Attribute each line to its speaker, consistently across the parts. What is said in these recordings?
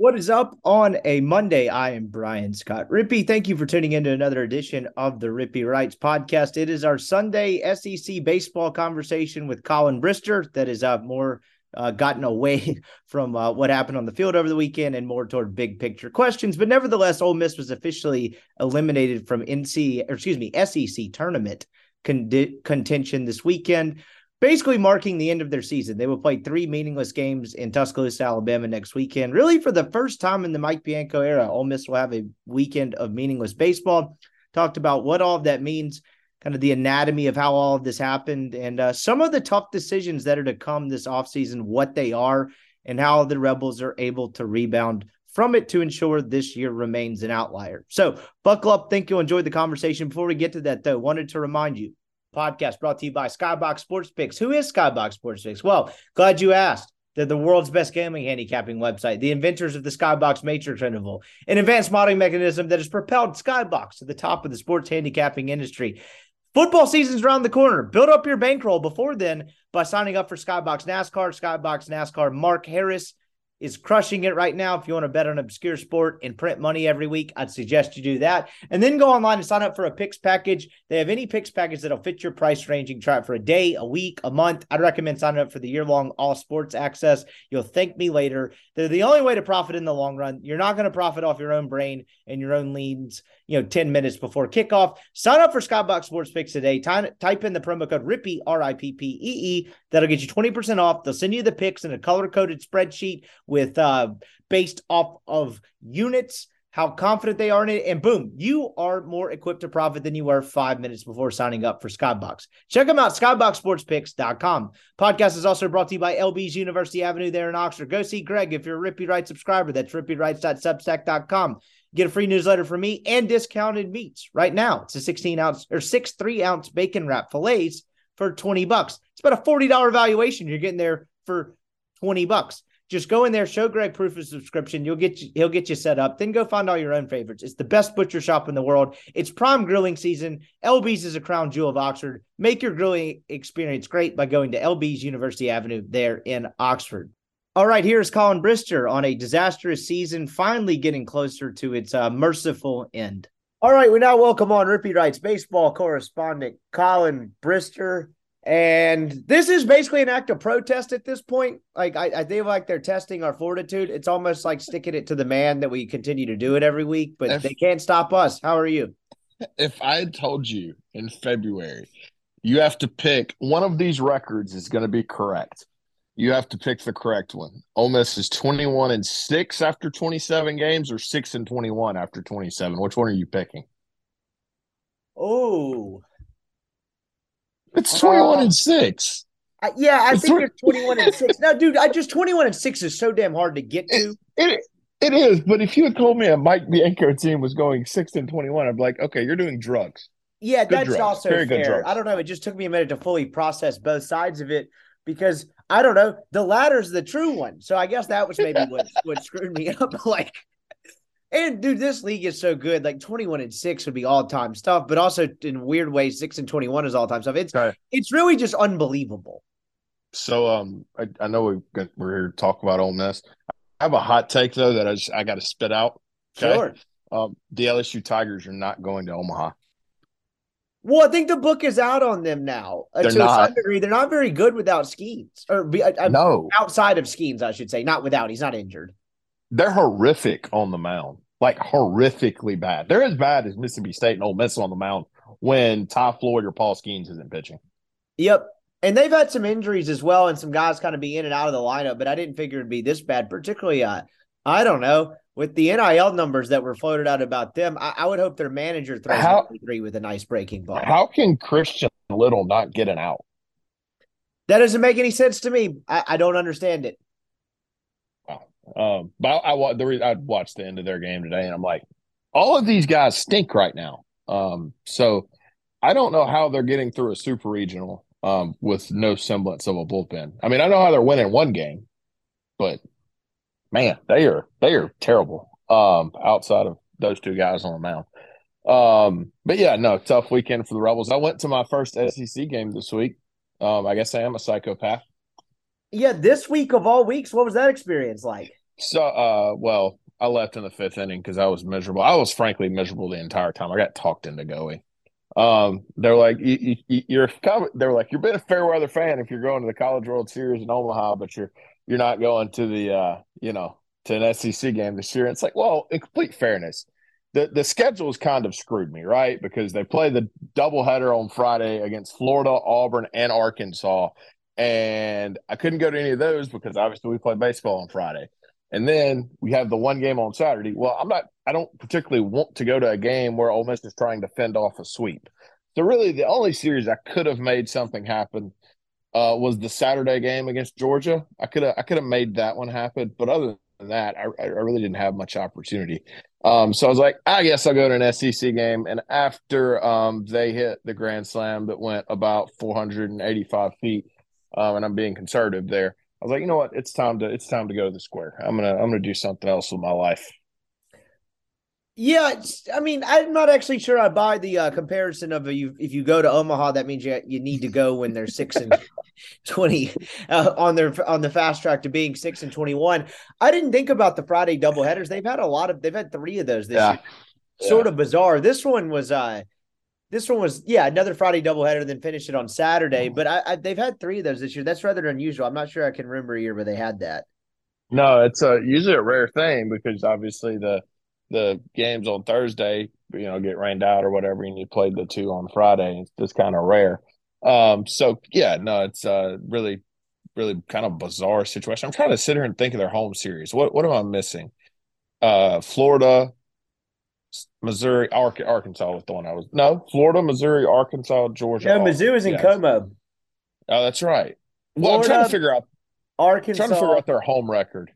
Speaker 1: What is up on a Monday? I am Brian Scott Rippee. Thank you for tuning into another edition of the Rippee Writes podcast. It is our Sunday SEC baseball conversation with Collin Brister that is uh, more uh, gotten away from uh, what happened on the field over the weekend and more toward big picture questions. But nevertheless, Ole Miss was officially eliminated from NC, or excuse me, SEC tournament con- contention this weekend basically marking the end of their season. They will play three meaningless games in Tuscaloosa, Alabama next weekend. Really, for the first time in the Mike Bianco era, Ole Miss will have a weekend of meaningless baseball. Talked about what all of that means, kind of the anatomy of how all of this happened, and uh, some of the tough decisions that are to come this offseason, what they are, and how the Rebels are able to rebound from it to ensure this year remains an outlier. So, buckle up. Think you'll enjoy the conversation. Before we get to that, though, wanted to remind you podcast brought to you by Skybox Sports Picks. Who is Skybox Sports Picks? Well, glad you asked. They're the world's best gambling handicapping website, the inventors of the Skybox Matrix interval, an advanced modeling mechanism that has propelled Skybox to the top of the sports handicapping industry. Football season's around the corner. Build up your bankroll before then by signing up for Skybox NASCAR, Skybox NASCAR. Mark Harris is crushing it right now. If you want to bet on obscure sport and print money every week, I'd suggest you do that. And then go online and sign up for a picks package. They have any picks package that'll fit your price range. You can try it for a day, a week, a month. I'd recommend signing up for the year long all sports access. You'll thank me later. They're the only way to profit in the long run. You're not going to profit off your own brain and your own leads, you know, 10 minutes before kickoff. Sign up for Skybox Sports Picks today. Ty- type in the promo code RIPPEE, R I P P E E. That'll get you 20% off. They'll send you the picks in a color coded spreadsheet with uh, based off of units, how confident they are in it, and boom, you are more equipped to profit than you were five minutes before signing up for Skybox. Check them out, skyboxsportspicks.com. Podcast is also brought to you by LB's University Avenue there in Oxford. Go see Greg if you're a Rippee Writes subscriber. That's rippeewrites.substack.com. Get a free newsletter from me and discounted meats right now. It's a 16 ounce or six three ounce bacon wrap fillets for 20 bucks. It's about a $40 valuation. You're getting there for 20 bucks. Just go in there, show Greg proof of subscription. You'll get you, he'll get you set up. Then go find all your own favorites. It's the best butcher shop in the world. It's prime grilling season. LB's is a crown jewel of Oxford. Make your grilling experience great by going to LB's University Avenue there in Oxford. All right, here's Collin Brister on a disastrous season, finally getting closer to its uh, merciful end. All right, we now welcome on Rippee Writes baseball correspondent Collin Brister. And this is basically an act of protest at this point. Like I, I feel like they're testing our fortitude. It's almost like sticking it to the man that we continue to do it every week, but if, they can't stop us. How are you?
Speaker 2: If I had told you in February, you have to pick one of these records is going to be correct. You have to pick the correct one. Ole Miss is 21 and 6 after 27 games or 6 and 21 after 27. Which one are you picking?
Speaker 1: Oh,
Speaker 2: it's 21 uh, and 6.
Speaker 1: Uh, yeah, I it's think 20- it's 21 and 6. No, dude, I just 21 and 6 is so damn hard to get to.
Speaker 2: It, it, it is, but if you had told me a Mike Bianco team was going 6 and 21, I'd be like, okay, you're doing drugs.
Speaker 1: Yeah, good that's drugs. also Very fair. I don't know. It just took me a minute to fully process both sides of it because I don't know. The latter's the true one. So I guess that was maybe what, what screwed me up. like, And dude, this league is so good. Like 21 and 6 would be all-time stuff, but also in weird ways, 6 and 21 is all-time stuff. It's
Speaker 2: Okay.
Speaker 1: it's really just unbelievable.
Speaker 2: So um, I, I know we got- we're here to talk about Ole Miss. I have a hot take though that I just I got to spit out. Okay?
Speaker 1: Sure.
Speaker 2: Um, the LSU Tigers are not going to Omaha.
Speaker 1: Well, I think the book is out on them now. Uh,
Speaker 2: They're
Speaker 1: to
Speaker 2: not.
Speaker 1: some degree, they're not very good without Skenes, or uh, uh,
Speaker 2: No,
Speaker 1: outside of Skenes, I should say, not without. He's not injured.
Speaker 2: they're horrific on the mound, like horrifically bad. They're as bad as Mississippi State and Ole Miss on the mound when Ty Floyd or Paul Skenes isn't pitching.
Speaker 1: Yep. And they've had some injuries as well, and some guys kind of be in and out of the lineup, but I didn't figure it'd be this bad, particularly, uh, I don't know, with the NIL numbers that were floated out about them. I, I would hope their manager throws
Speaker 2: How-
Speaker 1: three with a nice breaking ball.
Speaker 2: How can Christian Little not get an out?
Speaker 1: that doesn't make any sense to me. I, I don't understand it.
Speaker 2: Um, but I, I the re- I watched the end of their game today, and I'm like, all of these guys stink right now. Um, so I don't know how they're getting through a super regional um with no semblance of a bullpen. I mean, I know how they're winning one game, but man, they are they are terrible. Um, outside of those two guys on the mound. Um, but yeah, no, tough weekend for the Rebels. I went to my first SEC game this week. Um, I guess I am a psychopath.
Speaker 1: Yeah, this week of all weeks, what was that experience like?
Speaker 2: So, uh, well, I left in the fifth inning because I was miserable. I was frankly miserable the entire time. I got talked into going. Um, they're like, you, you, you're, they're like, you're been a fair weather fan if you're going to the College World Series in Omaha, but you're, you're not going to the, uh, you know, to an SEC game this year. It's like, well, in complete fairness, the the schedule's kind of screwed me, right? Because they play the doubleheader on Friday against Florida, Auburn, and Arkansas, and I couldn't go to any of those because obviously we play baseball on Friday. And then we have the one game on Saturday. Well, I'm not. I don't particularly want to go to a game where Ole Miss is trying to fend off a sweep. So really, the only series I could have made something happen uh, was the Saturday game against Georgia. I could have. I could have made that one happen. But other than that, I, I really didn't have much opportunity. Um, so I was like, I guess I'll go to an SEC game. And after um, they hit the grand slam that went about 485 feet, um, and I'm being conservative there. I was like, you know what? It's time to it's time to go to the square. I'm gonna I'm gonna do something else with my life.
Speaker 1: Yeah, I mean, I'm not actually sure I buy the uh, comparison of you. If you go to Omaha, that means you you need to go when they're six and twenty uh, on their on the fast track to being six and twenty one. I didn't think about the Friday double headers. They've had a lot of. They've had three of those this
Speaker 2: Yeah.
Speaker 1: year. Sort of bizarre. This one was. uh this one was yeah another Friday doubleheader, then finish it on Saturday. But I, I they've had three of those this year. That's rather unusual. I'm not sure I can remember a year where they had that.
Speaker 2: No, it's a usually a rare thing because obviously the the games on Thursday, you know, get rained out or whatever, and you played the two on Friday. It's just kind of rare. Um, so yeah, no, it's uh really, really kind of bizarre situation. I'm trying to sit here and think of their home series. What what am I missing? Uh, Florida, Missouri, Ar- Arkansas was the one I was. No, Florida, Missouri, Arkansas, Georgia.
Speaker 1: No. Mizzou is in
Speaker 2: Yes.
Speaker 1: Como.
Speaker 2: Oh, that's right. Well, I'm trying to figure out
Speaker 1: Arkansas.
Speaker 2: trying to figure out their home record.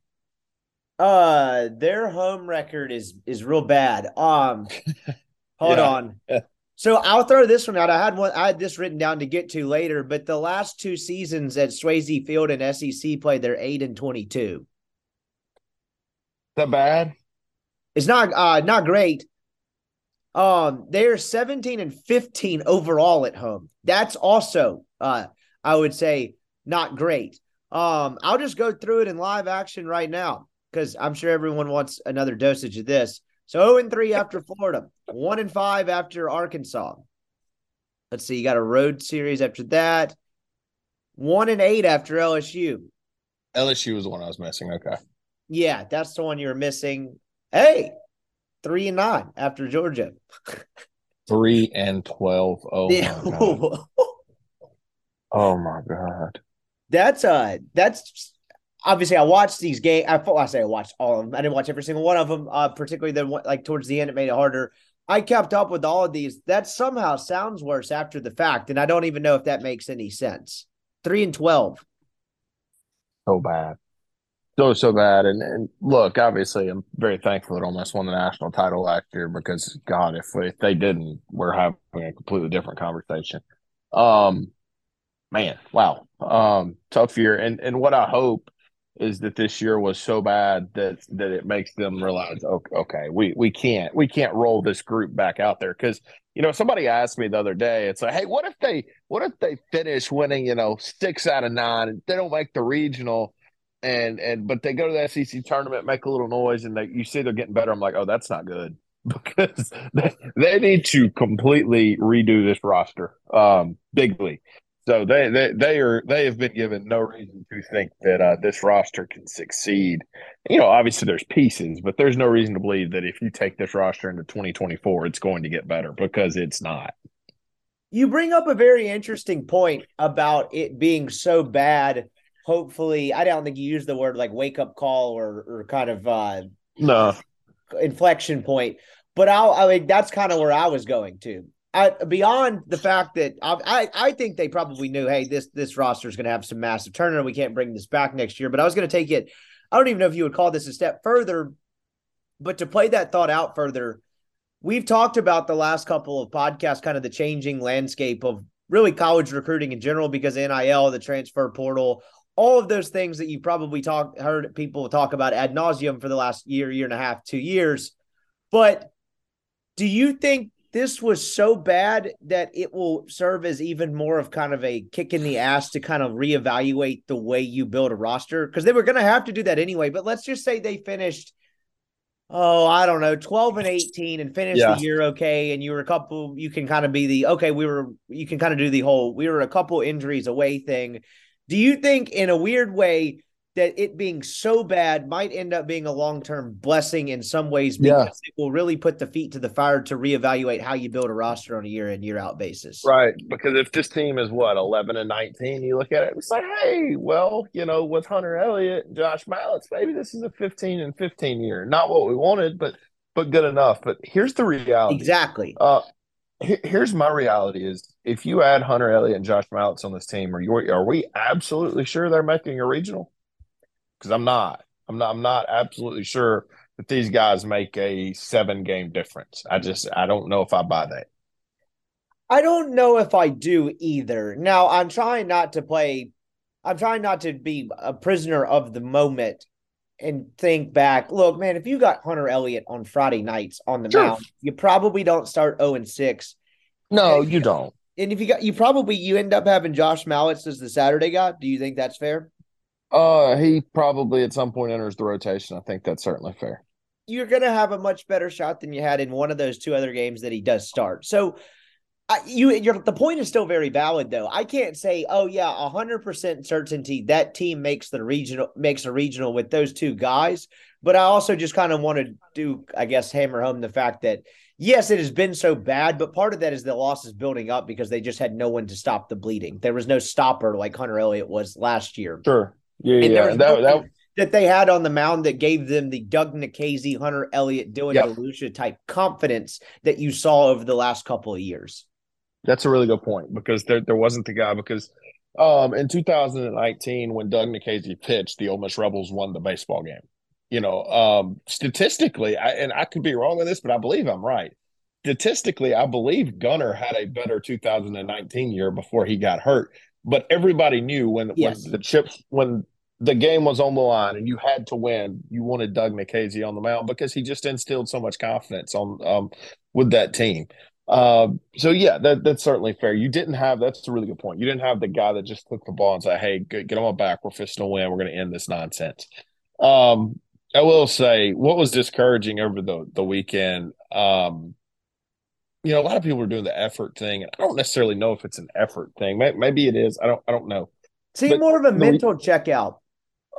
Speaker 1: Uh, their home record is is real bad. Um, hold
Speaker 2: Yeah.
Speaker 1: on. So I'll throw this one out. I had one. I had this written down to get to later, but the last two seasons at Swayze Field and SEC played, they're eight and twenty-two.
Speaker 2: That bad?
Speaker 1: It's not uh not great. Um, they're seventeen and fifteen overall at home. That's also uh I would say not great. Um, I'll just go through it in live action right now because I'm sure everyone wants another dosage of this. So 0 and 3 after Florida, 1 and 5 after Arkansas. Let's see, you got a road series after that. 1 and 8 after LSU.
Speaker 2: LSU was the one I was missing. Okay.
Speaker 1: Yeah, that's the one you were missing. Hey, 3 and 9 after Georgia.
Speaker 2: Three and twelve. Oh
Speaker 1: Yeah.
Speaker 2: my god. Oh my god.
Speaker 1: that's uh that's obviously I watched these games. I, I say I watched all of them. I didn't watch every single one of them. Uh, particularly the one like towards the end, it made it harder. I kept up with all of these. That somehow sounds worse after the fact, and I don't even know if that makes any sense. Three and twelve.
Speaker 2: So bad. So so bad. And and look, obviously I'm very thankful that almost won the national title last year because God, if if they didn't, we're having a completely different conversation. Um man, wow. Um tough year. And and what I hope is that this year was so bad that that it makes them realize okay, okay we we can't we can't roll this group back out there. Because you know somebody asked me the other day it's like hey what if they what if they finish winning you know six out of nine and they don't make the regional and and but they go to the SEC tournament make a little noise and they you see they're getting better. I'm like oh that's not good. Because they, they need to completely redo this roster um bigly so they, they they are they have been given no reason to think that uh, this roster can succeed. You know, obviously there's pieces, but there's no reason to believe that if you take this roster into 2024, it's going to get better because it's not.
Speaker 1: You bring up a very interesting point about it being so bad. Hopefully, I don't think you use the word like wake up call or or kind of uh
Speaker 2: no
Speaker 1: inflection point, but I'll, I mean that's kind of where I was going to I, beyond the fact that I, I think they probably knew, hey, this this roster is going to have some massive turnover. We can't bring this back next year. But I was going to take it. I don't even know if you would call this a step further, but to play that thought out further, we've talked about the last couple of podcasts, kind of the changing landscape of really college recruiting in general, because NIL, the transfer portal, all of those things that you probably talk heard people talk about ad nauseum for the last year, year and a half, two years. But do you think this was so bad that it will serve as even more of kind of a kick in the ass to kind of reevaluate the way you build a roster because they were going to have to do that anyway. But let's just say they finished, oh, I don't know, 12 and 18 and finished yeah. the year okay. And you were a couple, you can kind of be the, okay, we were, you can kind of do the whole, we were a couple injuries away thing. Do you think in a weird way, that it being so bad might end up being a long term blessing in some ways because yeah. it will really put the feet to the fire to reevaluate how you build a roster on a year in year out basis.
Speaker 2: Right, because if this team is what eleven and nineteen, you look at it, it's like, hey, well, you know, with Hunter Elliott and Josh Mallitz, maybe this is a fifteen and fifteen year. Not what we wanted, but but good enough. But here's the reality.
Speaker 1: Exactly.
Speaker 2: Uh, here's my reality is if you add Hunter Elliott and Josh Mallitz on this team, are you are we absolutely sure they're making a regional? Because I'm not. I'm not. I'm not absolutely sure that these guys make a seven game difference. I just I don't know if I buy that.
Speaker 1: I don't know if I do either. Now I'm trying not to play. I'm trying not to be a prisoner of the moment and think back. Look, man, if you got Hunter Elliott on Friday nights on the sure. mound, you probably don't start 0 and 6.
Speaker 2: No, and, you don't.
Speaker 1: And if you got you probably you end up having Josh Mallett as the Saturday guy. Do you think that's fair?
Speaker 2: Uh, he probably at some point enters the rotation. I think that's certainly fair.
Speaker 1: You're going to have a much better shot than you had in one of those two other games that he does start. So, I, you, you're, the point is still very valid, though. I can't say, oh yeah, hundred percent certainty that team makes the regional makes a regional with those two guys. But I also just kind of want to do, I guess, hammer home the fact that yes, it has been so bad, but part of that is the loss is building up because they just had no one to stop the bleeding. There was no stopper like Hunter Elliott was last year.
Speaker 2: Sure. Yeah, and yeah. That, that,
Speaker 1: that they had on the mound that gave them the Doug Nikhazy, Hunter Elliott, Dylan yep. DeLucia type confidence that you saw over the last couple of years.
Speaker 2: That's a really good point because there, there wasn't the guy because um, in 2019 when Doug Nikhazy pitched, the Ole Miss Rebels won the baseball game. You know, um, statistically, I, and I could be wrong on this, but I believe I'm right. Statistically, I believe Gunnar had a better 2019 year before he got hurt but everybody knew when, yes. when the chips when the game was on the line and you had to win, you wanted Doug Nikhazy on the mound because he just instilled so much confidence on um, with that team. Um, so yeah, that, that's certainly fair. You didn't have that's a really good point. You didn't have the guy that just took the ball and said, "Hey, get, get on my back. We're fisting to win. We're going to end this nonsense." Um, I will say what was discouraging over the the weekend. Um, you know, a lot of people are doing the effort thing, and I don't necessarily know if it's an effort thing. Maybe it is. I don't. I don't know.
Speaker 1: See, but, more of a mental checkout.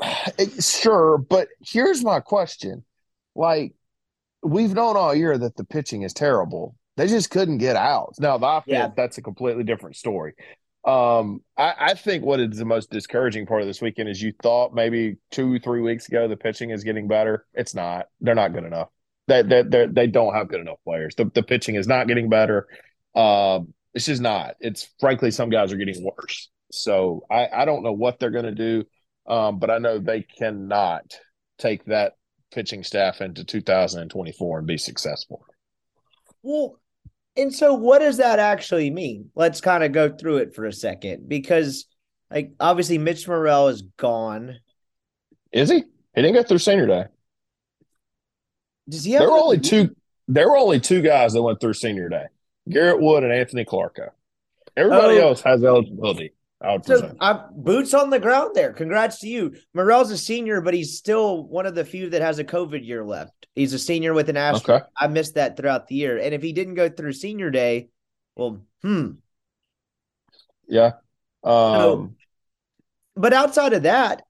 Speaker 2: Sure, but here's my question: like, we've known all year that the pitching is terrible. They just couldn't get out. Now the offense, yeah. that's a completely different story. Um, I, I, think what is the most discouraging part of this weekend is you thought maybe two, three weeks ago the pitching is getting better. It's not. They're not good enough. They they they don't have good enough players. The the pitching is not getting better. Um, it's just not. It's frankly some guys are getting worse. So I I don't know what they're going to do, um, but I know they cannot take that pitching staff into 2024 and be successful.
Speaker 1: Well, and so what does that actually mean? Let's kind of go through it for a second because like obviously Mitch Murrell is gone.
Speaker 2: Is he? He didn't go through senior day.
Speaker 1: Does he have?
Speaker 2: There were only two. There were only two guys that went through senior day: Garrett Wood and Anthony Calarco. Everybody
Speaker 1: Oh.
Speaker 2: else has eligibility. I would
Speaker 1: So
Speaker 2: presume.
Speaker 1: uh, boots on the ground there. Congrats to you. Murrell's a senior, but he's still one of the few that has a COVID year left. He's a senior with an asterisk.
Speaker 2: Okay.
Speaker 1: I missed that throughout the year. And if he didn't go through senior day, well, hmm.
Speaker 2: Yeah.
Speaker 1: So-
Speaker 2: Um,
Speaker 1: But outside of that,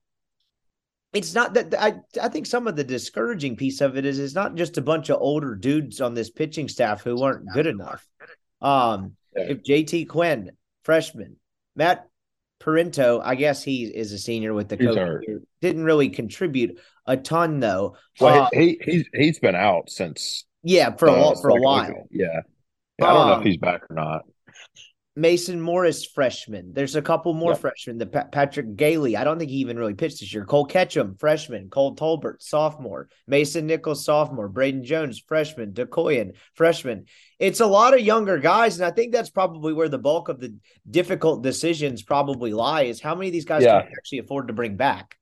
Speaker 1: it's not that I I think some of the discouraging piece of it is it's not just a bunch of older dudes on this pitching staff who aren't good enough. Um, if JT Quinn, freshman, Matt Parenteau, I guess he is a senior with the
Speaker 2: He's
Speaker 1: coach.
Speaker 2: hurt.
Speaker 1: Didn't really contribute a ton though.
Speaker 2: well,
Speaker 1: Uh,
Speaker 2: he, he he's he's been out since
Speaker 1: yeah, for a
Speaker 2: uh,
Speaker 1: while, for a while.
Speaker 2: week. Yeah. Yeah, I don't know
Speaker 1: Um,
Speaker 2: if he's back or not.
Speaker 1: Mason Morris freshman. There's a couple more
Speaker 2: Yep.
Speaker 1: freshmen. The Pa- Patrick Gailey. I don't think he even really pitched this year. Cole Ketchum, freshman. Cole Tolbert, sophomore. Mason Nichols, sophomore. Braden Jones, freshman. Decoyan, freshman. It's a lot of younger guys, and I think that's probably where the bulk of the difficult decisions probably lie. Is how many of these guys
Speaker 2: Yeah.
Speaker 1: can actually afford to bring back?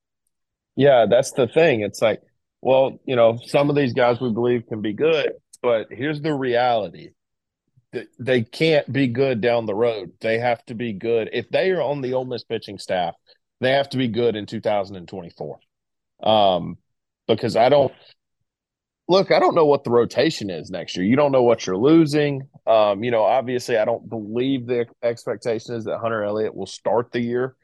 Speaker 2: Yeah, that's the thing. It's like, well, you know, some of these guys we believe can be good, but here's the reality. Th- They can't be good down the road. They have to be good. If they are on the Ole Miss pitching staff, they have to be good in 2024. Um, because I don't look, I don't know what the rotation is next year. You don't know what you're losing. Um, you know, obviously, I don't believe the expectation is that Hunter Elliott will start the year.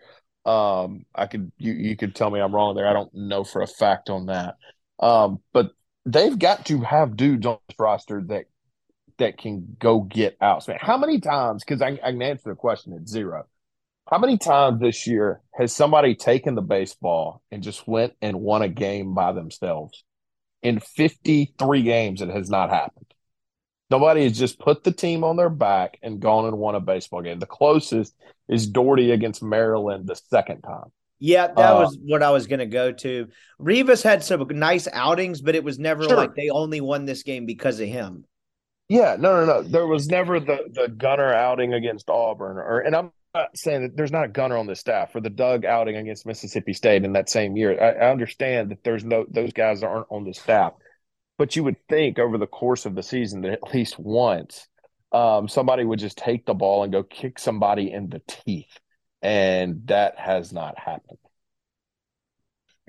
Speaker 2: Um, I could you you could tell me I'm wrong there. I don't know for a fact on that. Um, but they've got to have dudes on this roster that that can go get. Man, how many times? Because I, I can answer the question at zero. How many times this year has somebody taken the baseball and just went and won a game by themselves? In 53 games, it has not happened. Nobody has just put the team on their back and gone and won a baseball game. The closest is Doherty against Maryland the second time.
Speaker 1: Yeah, that
Speaker 2: Uh,
Speaker 1: was what I was going to go to. Rivas had some nice outings, but it was never
Speaker 2: Sure.
Speaker 1: like they only won this game because of him.
Speaker 2: Yeah, no, no, no. There was never the the gunner outing against Auburn, or and I'm not saying that there's not a gunner on the staff or the Doug outing against Mississippi State in that same year. I, I understand that there's no those guys aren't on the staff, but you would think over the course of the season that at least once um, somebody would just take the ball and go kick somebody in the teeth, and that has not happened.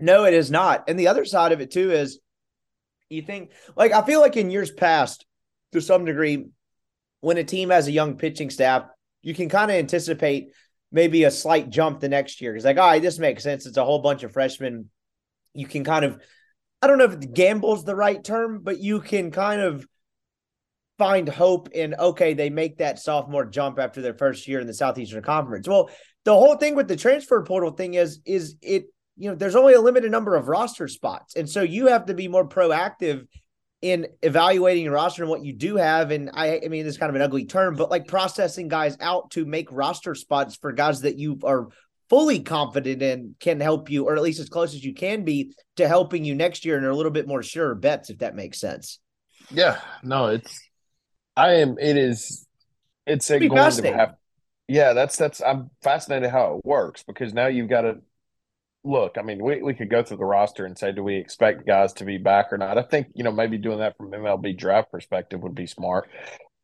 Speaker 1: No, it is not. And the other side of it too is you think like I feel like in years past, to some degree, when a team has a young pitching staff, you can kind of anticipate maybe a slight jump the next year. It's like, all right, this makes sense. It's a whole bunch of freshmen. You can kind of, I don't know if gamble's the right term, but you can kind of find hope in okay, they make that sophomore jump after their first year in the Southeastern Conference. Well, the whole thing with the transfer portal thing is is it you know there's only a limited number of roster spots and so you have to be more proactive in evaluating your roster and what you do have and i i mean it's kind of an ugly term but like processing guys out to make roster spots for guys that you are fully confident in can help you or at least as close as you can be to helping you next year and are a little bit more sure bets if that makes sense.
Speaker 2: Yeah, no, it's I am it is it's a going to have. Yeah, that's that's I'm fascinated how it works because now you've got to look, I mean, we, we could go through the roster and say, do we expect guys to be back or not? I think, you know, maybe doing that from MLB draft perspective would be smart.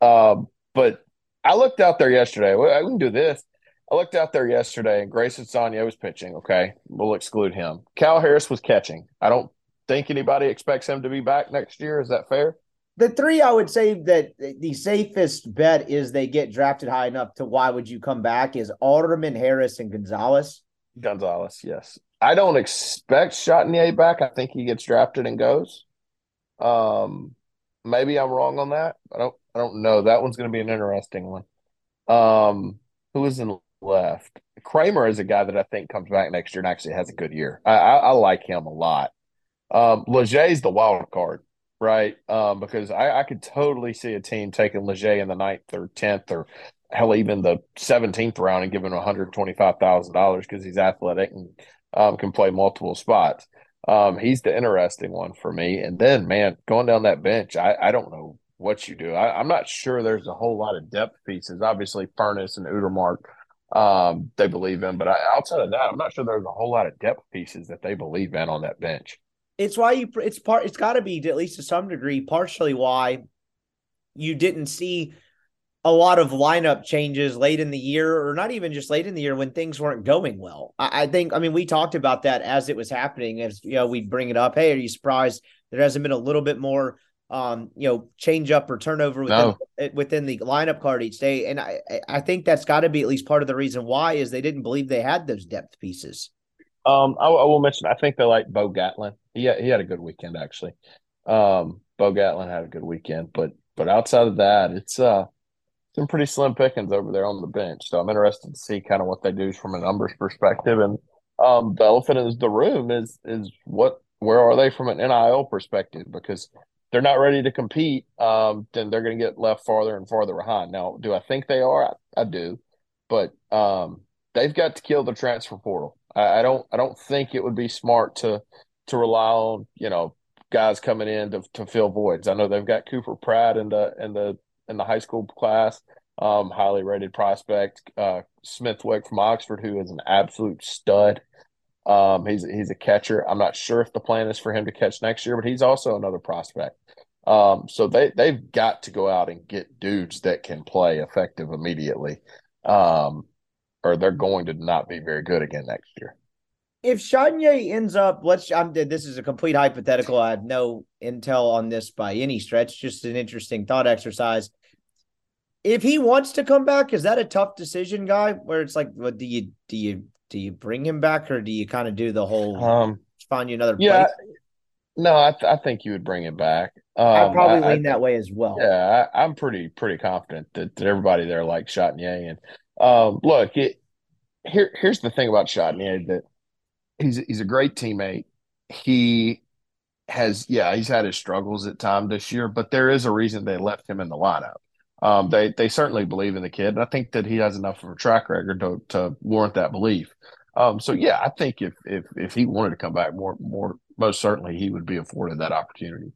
Speaker 2: Um, but I looked out there yesterday. I can do this. I looked out there yesterday and Grayson Saunier was pitching. Okay. We'll exclude him. Cal Harris was catching. I don't think anybody expects him to be back next year. Is that fair?
Speaker 1: the three i would say that the safest bet is they get drafted high enough to why would you come back is alderman harris and gonzalez
Speaker 2: Gonzalez, yes. I don't expect Chatagnier back. I think he gets drafted and goes. Um, maybe I'm wrong on that. I don't. I don't know. That one's going to be an interesting one. Um, who is in left? Kramer is a guy that I think comes back next year and actually has a good year. I, I, I like him a lot. Um, Leger's the wild card, right? Um, because I, I could totally see a team taking Leger in the ninth or tenth or hell, even the seventeenth round and giving him one hundred twenty five thousand dollars because he's athletic and um, can play multiple spots. Um, he's the interesting one for me. And then, man, going down that bench, I, I don't know what you do. I, I'm not sure there's a whole lot of depth pieces. Obviously, Furnace and Utermark um, they believe in. But I, outside of that, I'm not sure there's a whole lot of depth pieces that they believe in on that bench.
Speaker 1: It's why you. It's part. It's got to be at least to some degree, partially why you didn't see a lot of lineup changes late in the year, or not even just late in the year when things weren't going well. I, I think. I mean, we talked about that as it was happening. As you know, we'd bring it up. Hey, are you surprised there hasn't been a little bit more? um, you know, change up or turnover within,
Speaker 2: No.
Speaker 1: within the lineup card each day. And I, I think that's got to be at least part of the reason why is they didn't believe they had those depth pieces.
Speaker 2: Um, I, I will mention. I think they like Bo Gatlin. He had, he had a good weekend actually. Um, Bo Gatlin had a good weekend, but but outside of that, it's uh some pretty slim pickings over there on the bench. So I'm interested to see kind of what they do from a numbers perspective. And um, the elephant in the room is is what where are they from an NIL perspective? Because they're not ready to compete, um, then they're going to get left farther and farther behind. Now, do I think they are? I, I do, but um, they've got to kill the transfer portal. I, I don't. I don't think it would be smart to to rely on you know guys coming in to, to fill voids. I know they've got Cooper Pratt and the in the in the high school class, um, highly rated prospect. Uh, Smithwick from Oxford, who is an absolute stud. Um, he's he's a catcher. I'm not sure if the plan is for him to catch next year, but he's also another prospect. Um, so they they've got to go out and get dudes that can play effective immediately, um, or they're going to not be very good again next year.
Speaker 1: If Chanier ends up, let's, I'm, this is a complete hypothetical. I have no intel on this by any stretch, just an interesting thought exercise. If he wants to come back, is that a tough decision, guy? Where it's like, what do you, do you, do you bring him back or do you kind of do the whole
Speaker 2: Um,
Speaker 1: find you another
Speaker 2: yeah,
Speaker 1: place?
Speaker 2: no, I th- I think you would bring him back. Um,
Speaker 1: I probably
Speaker 2: I- I
Speaker 1: lean that way as well.
Speaker 2: Yeah, I, I'm pretty pretty confident that, that everybody there likes Chatagnier. And um, look, it, here here's the thing about Chatagnier that he's he's a great teammate. He has yeah, he's had his struggles at times this year, but there is a reason they left him in the lineup. Um, they they certainly believe in the kid, and I think that he has enough of a track record to to warrant that belief. Um, so yeah, I think if if if he wanted to come back, more more most certainly he would be afforded that opportunity.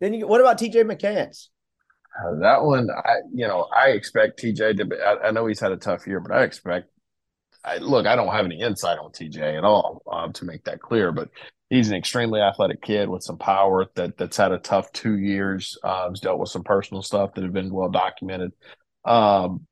Speaker 1: Then you, what about TJ McCants?
Speaker 2: Uh, that one, I you know, I expect TJ to be. I, I know he's had a tough year, but I expect. I, look, I don't have any insight on TJ at all um, to make that clear, but he's an extremely athletic kid with some power that that's had a tough two years. Uh, has dealt with some personal stuff that have been well documented. Um,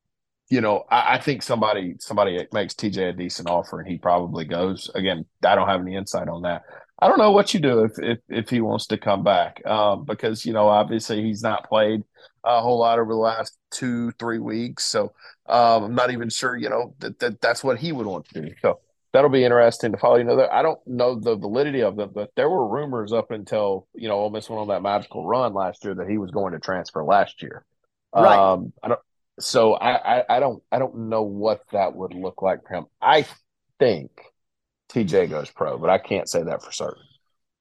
Speaker 2: you know, I, I think somebody somebody makes TJ a decent offer and he probably goes. Again, I don't have any insight on that. I don't know what you do if if, if he wants to come back um, because you know obviously he's not played a whole lot over the last two three weeks, so um, I'm not even sure you know that, that that's what he would want to do. So that'll be interesting to follow. You know, there, I don't know the validity of them, but there were rumors up until you know Ole Miss went on that magical run last year that he was going to transfer last year.
Speaker 1: Right.
Speaker 2: Um, I don't. So I, I I don't I don't know what that would look like for him. I think TJ goes pro, but I can't say that for certain.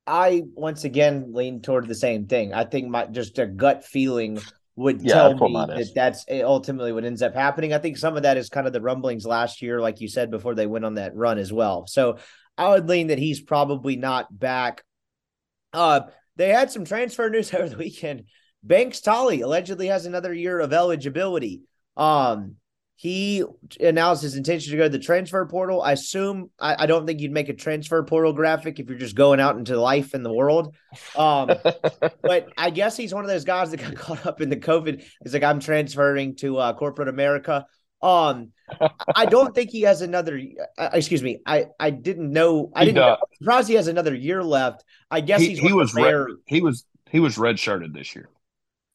Speaker 1: I once again lean toward the same thing. I think my just a gut feeling would
Speaker 2: Yeah,
Speaker 1: tell me that
Speaker 2: is.
Speaker 1: that's ultimately what ends up happening. I think some of that is kind of the rumblings last year, like you said before they went on that run as well. So I would lean that he's probably not back. Uh, they had some transfer news over the weekend. Banks Tolly allegedly has another year of eligibility. Um, he announced his intention to go to the transfer portal. I assume I, I don't think you'd make a transfer portal graphic if you're just going out into life in the world. Um, but I guess he's one of those guys that got caught up in the COVID. He's like, I'm transferring to uh, corporate America. Um, I don't think he has another. Uh, excuse me. I I didn't know. I
Speaker 2: He
Speaker 1: didn't. Know. I'm surprised he has another year left. I guess
Speaker 2: he,
Speaker 1: he's
Speaker 2: he was he was he was red shirted this year.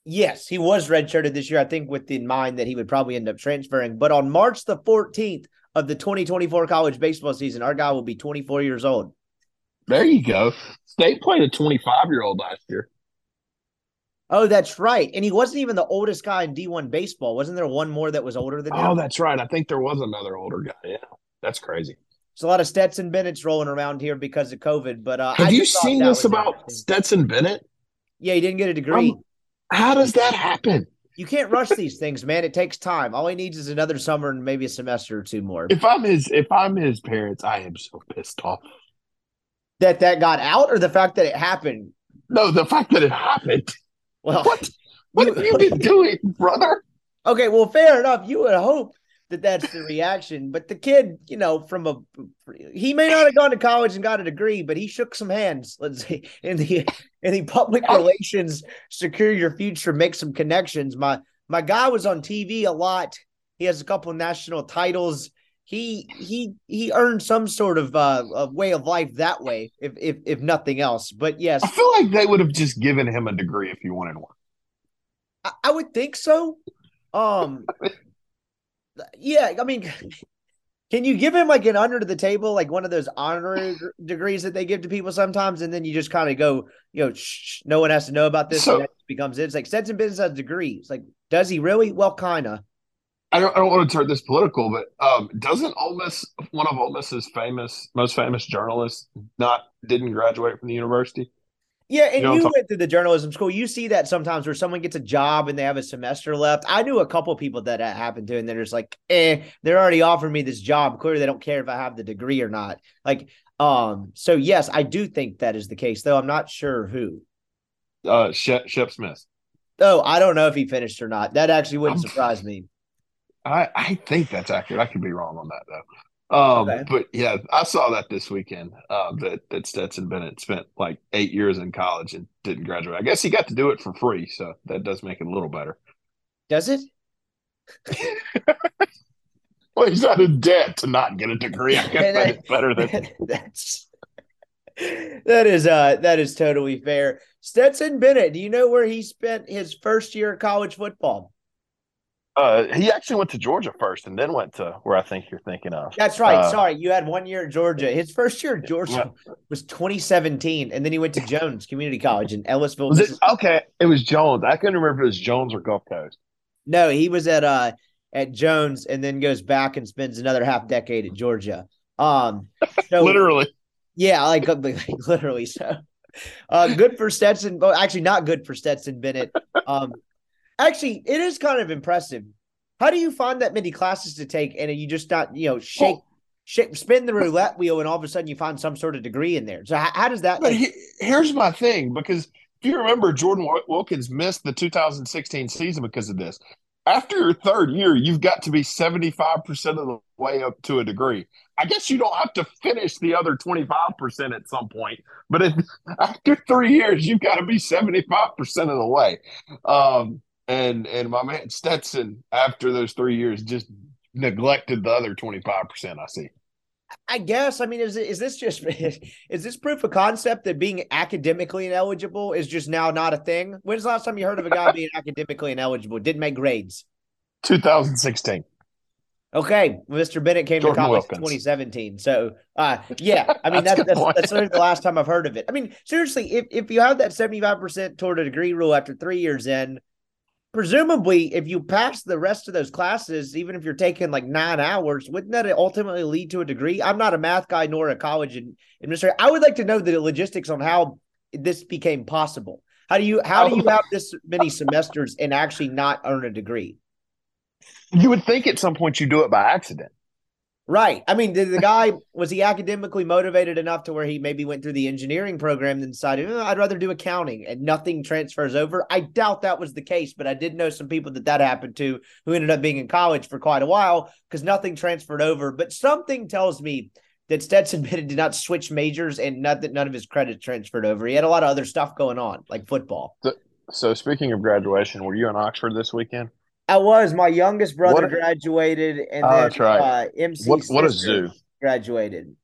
Speaker 1: Yes, he was redshirted this year. I think with in mind that he would probably end up transferring. But on March the 14th of the 2024 college baseball season, our guy will be 24 years old.
Speaker 2: There you go. State played a 25 year old last year.
Speaker 1: Oh, that's right. And he wasn't even the oldest guy in D1 baseball. Wasn't there one more that was older than him?
Speaker 2: Oh, that's right. I think there was another older guy. Yeah, that's crazy.
Speaker 1: There's a lot of Stetson Bennett's rolling around here because of COVID. But uh,
Speaker 2: Have
Speaker 1: I
Speaker 2: you seen this about. Stetson Bennett?
Speaker 1: Yeah, he didn't get a degree.
Speaker 2: Um, How does that happen?
Speaker 1: you can't rush these things, man. It takes time. All he needs is another summer and maybe a semester or two more.
Speaker 2: If I'm his if I'm his parents, I am so pissed off.
Speaker 1: that that got out, or the fact that it happened.
Speaker 2: No, the fact that it happened.
Speaker 1: Well,
Speaker 2: What? What have you been doing, brother?
Speaker 1: Okay, well, fair enough. You would hope that that's the reaction. But the kid, you know, from a he may not have gone to college and got a degree, but he shook some hands. Let's say in the in the public relations, secure your future, make some connections. My my guy was on TV a lot. He has a couple of national titles. He he he earned some sort of uh of way of life that way, if if if nothing else. But yes,
Speaker 2: I feel like they would have just given him a degree if he wanted one.
Speaker 1: I, I would think so. Um, yeah, I mean, can you give him like an under the table, like one of those honorary degrees that they give to people sometimes, and then you just kind of go, you know, shh, no one has to know about this.
Speaker 2: So-
Speaker 1: and that becomes it. It's like Stetson Bennett has degrees. Like, does he really? Well, kind of.
Speaker 2: I don't, I don't want to turn this political, but um, doesn't Ole Miss one of Ole Miss's famous, most famous journalists not didn't graduate from the university?
Speaker 1: Yeah, and
Speaker 2: You know
Speaker 1: you, went to the journalism school. You see that sometimes where someone gets a job and they have a semester left. I knew a couple people that that happened to, and they're just like, eh, they're already offering me this job. Clearly, they don't care if I have the degree or not. Like, um, so yes, I do think that is the case, though I'm not sure who.
Speaker 2: Uh, Shep, Shep Smith.
Speaker 1: Oh, I don't know if he finished or not. That actually wouldn't
Speaker 2: I'm-
Speaker 1: surprise me.
Speaker 2: I, I think that's accurate. I could be wrong on that though. Um,
Speaker 1: Okay.
Speaker 2: but yeah, I saw that this weekend. Uh, that that Stetson Bennett spent like eight years in college and didn't graduate. I guess he got to do it for free, so that does make it a little better.
Speaker 1: Does it?
Speaker 2: Well, he's not in debt to not get a degree. I guess
Speaker 1: I-
Speaker 2: that's better than
Speaker 1: That's that is uh that is totally fair. Stetson Bennett, do you know where he spent his first year of college football?
Speaker 2: Uh, he actually went to Georgia first, and then went to where I think you're thinking of.
Speaker 1: That's right.
Speaker 2: Uh,
Speaker 1: Sorry, you had one year at Georgia. His first year at Georgia was 2017, and then he went to Jones Community College in Ellisville.
Speaker 2: It okay? It was Jones. I couldn't remember if it was Jones or Gulf Coast.
Speaker 1: No, he was at uh at Jones, and then goes back and spends another half decade at Georgia. Um, so
Speaker 2: Literally,
Speaker 1: Yeah, like, like literally. So, uh, good for Stetson. Well, actually, not good for Stetson Bennett. Um, actually, it is kind of impressive. How do you find that many classes to take, and you just not, you know, shake,
Speaker 2: Well-
Speaker 1: shake, spin the roulette wheel, and all of a sudden you find some sort of degree in there? So, how, how does that?
Speaker 2: but he, here's my thing: because if you remember, Jordan Wilkins missed the 2016 season because of this. After your third year, you've got to be 75 percent of the way up to a degree. I guess you don't have to finish the other 25 percent at some point, but if, after three years, you've got to be 75 percent of the way. Um, and and my man Stetson, after those three years, just neglected the other 25 percent. I see.
Speaker 1: I guess. I mean, is is this just is this proof of concept that being academically ineligible is just now not a thing? When's the last time you heard of a guy being academically ineligible? Didn't make grades.
Speaker 2: 2016.
Speaker 1: Okay, Mr. Bennett came
Speaker 2: Jordan
Speaker 1: to college
Speaker 2: Wilkins.
Speaker 1: in 2017. So, uh, yeah, I mean
Speaker 2: That's
Speaker 1: that's that's, that's literally the last time I've heard of it. I mean, seriously, if if you have that 75 percent toward a degree rule after three years in, presumably, if you pass the rest of those classes, even if you're taking like nine hours, wouldn't that ultimately lead to a degree? I'm not a math guy nor a college administrator. I would like to know the logistics on how this became possible. How do you how do you have this many semesters and actually not earn a degree?
Speaker 2: You would think at some point you do it by accident.
Speaker 1: Right. I mean, did the guy was he academically motivated enough to where he maybe went through the engineering program and decided "Oh, I'd rather do accounting and nothing transfers over? I doubt that was the case, but I did know some people that that happened to who ended up being in college for quite a while because nothing transferred over. But something tells me that Stetson Bennett did not switch majors and not that none of his credits transferred over. He had a lot of other stuff going on, like football.
Speaker 2: So speaking of graduation, were you in Oxford this weekend?
Speaker 1: I was my youngest brother
Speaker 2: a-
Speaker 1: graduated, and
Speaker 2: Oh,
Speaker 1: then
Speaker 2: right.
Speaker 1: uh, MC
Speaker 2: What what a zoo!
Speaker 1: graduated.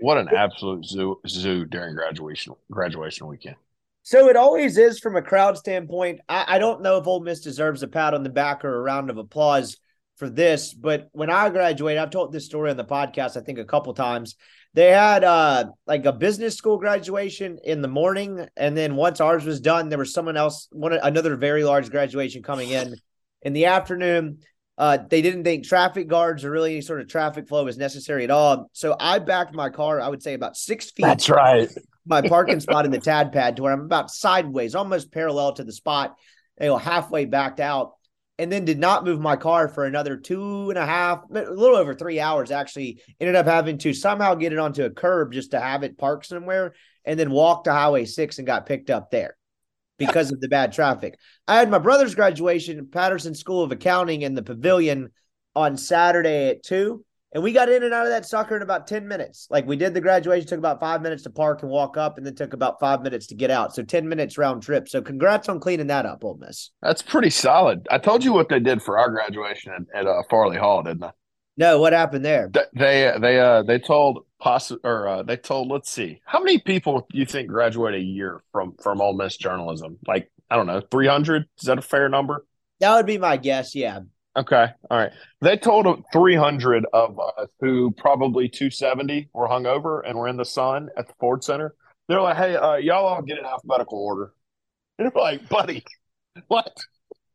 Speaker 2: What an absolute zoo zoo during graduation graduation weekend.
Speaker 1: So it always is from a crowd standpoint. I, I don't know if Ole Miss deserves a pat on the back or a round of applause for this, but when I graduated, I've told this story on the podcast, I think a couple times. They had uh like a business school graduation in the morning, and then once ours was done, there was someone else, one another very large graduation coming in in the afternoon. Uh, they didn't think traffic guards or really any sort of traffic flow was necessary at all. So I backed my car, I would say about six feet That's
Speaker 2: right.
Speaker 1: my parking spot in the tad pad to where I'm about sideways, almost parallel to the spot, you know, halfway backed out, and then did not move my car for another two and a half, a little over three hours. Actually, ended up having to somehow get it onto a curb just to have it parked somewhere, and then walk to Highway Six and got picked up there because of the bad traffic. I had my brother's graduation at Patterson School of Accounting in the pavilion. on Saturday at two. And we got in and out of that sucker in about 10 minutes. Like we did the graduation, took about five minutes to park and walk up, and then took about five minutes to get out. So 10 minutes round trip. So congrats on cleaning that up, Ole Miss.
Speaker 2: That's pretty solid. I told you what they did for our graduation at, at uh, Farley Hall, didn't I?
Speaker 1: No, what happened there?
Speaker 2: They they they uh they told possi- or uh, they told let's see how many people do you think graduate a year from from Ole Miss journalism? Like I don't know, three hundred. Is that a fair number?
Speaker 1: That would be my guess. Yeah.
Speaker 2: Okay, all right. They told three hundred of us who probably two seventy were hungover and were in the sun at the Ford Center. They're like, "Hey, uh, y'all all get in alphabetical order." And they're like, "Buddy, what?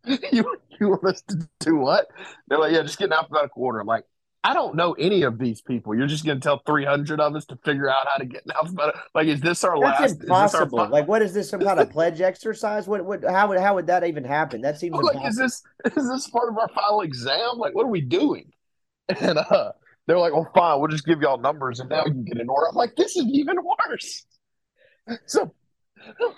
Speaker 2: you you want us to do what?" They're like, "Yeah, just get in alphabetical order." I'm like, I don't know any of these people. You're just going to tell 300 of us to figure out how to get in alphabetical. Like, is this our
Speaker 1: That's
Speaker 2: last? is this
Speaker 1: impossible.
Speaker 2: our,
Speaker 1: like, what is this? Some kind of pledge exercise? What? What? How would? How would that even happen? That seems
Speaker 2: like,
Speaker 1: impossible.
Speaker 2: is this is this part of our final exam? Like, what are we doing? And uh, they're like, "Well, fine, we'll just give y'all numbers, and now you can get in order." I'm like, "This is even worse." So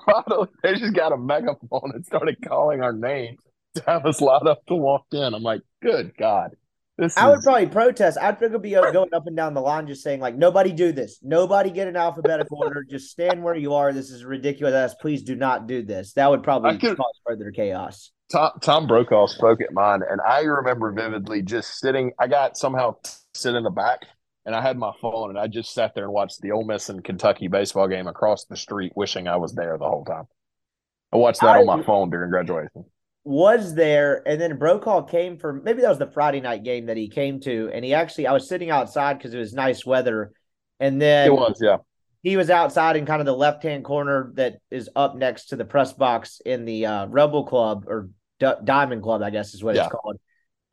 Speaker 2: finally, they just got a megaphone and started calling our names to have us allowed up to walk in. I'm like, "Good God." This
Speaker 1: I would probably protest. I'd probably be going up and down the line, just saying like, "Nobody do this. Nobody get in alphabetical order. Just stand where you are. This is ridiculous. Please do not do this." That would probably
Speaker 2: could-
Speaker 1: cause further chaos.
Speaker 2: Tom, Tom Brokaw spoke at mine, and I remember vividly just sitting. I got somehow sit in the back, and I had my phone, and I just sat there and watched the Ole Miss and Kentucky baseball game across the street, wishing I was there the whole time. I watched that
Speaker 1: I-
Speaker 2: on my phone during graduation.
Speaker 1: Was there, and then Brokaw came for maybe that was the Friday night game that he came to, and he actually I was sitting outside because it was nice weather, and then
Speaker 2: It was, yeah.
Speaker 1: he was outside in kind of the left hand corner that is up next to the press box in the uh, Rebel Club or D- Diamond Club, I guess is what
Speaker 2: Yeah.
Speaker 1: it's called.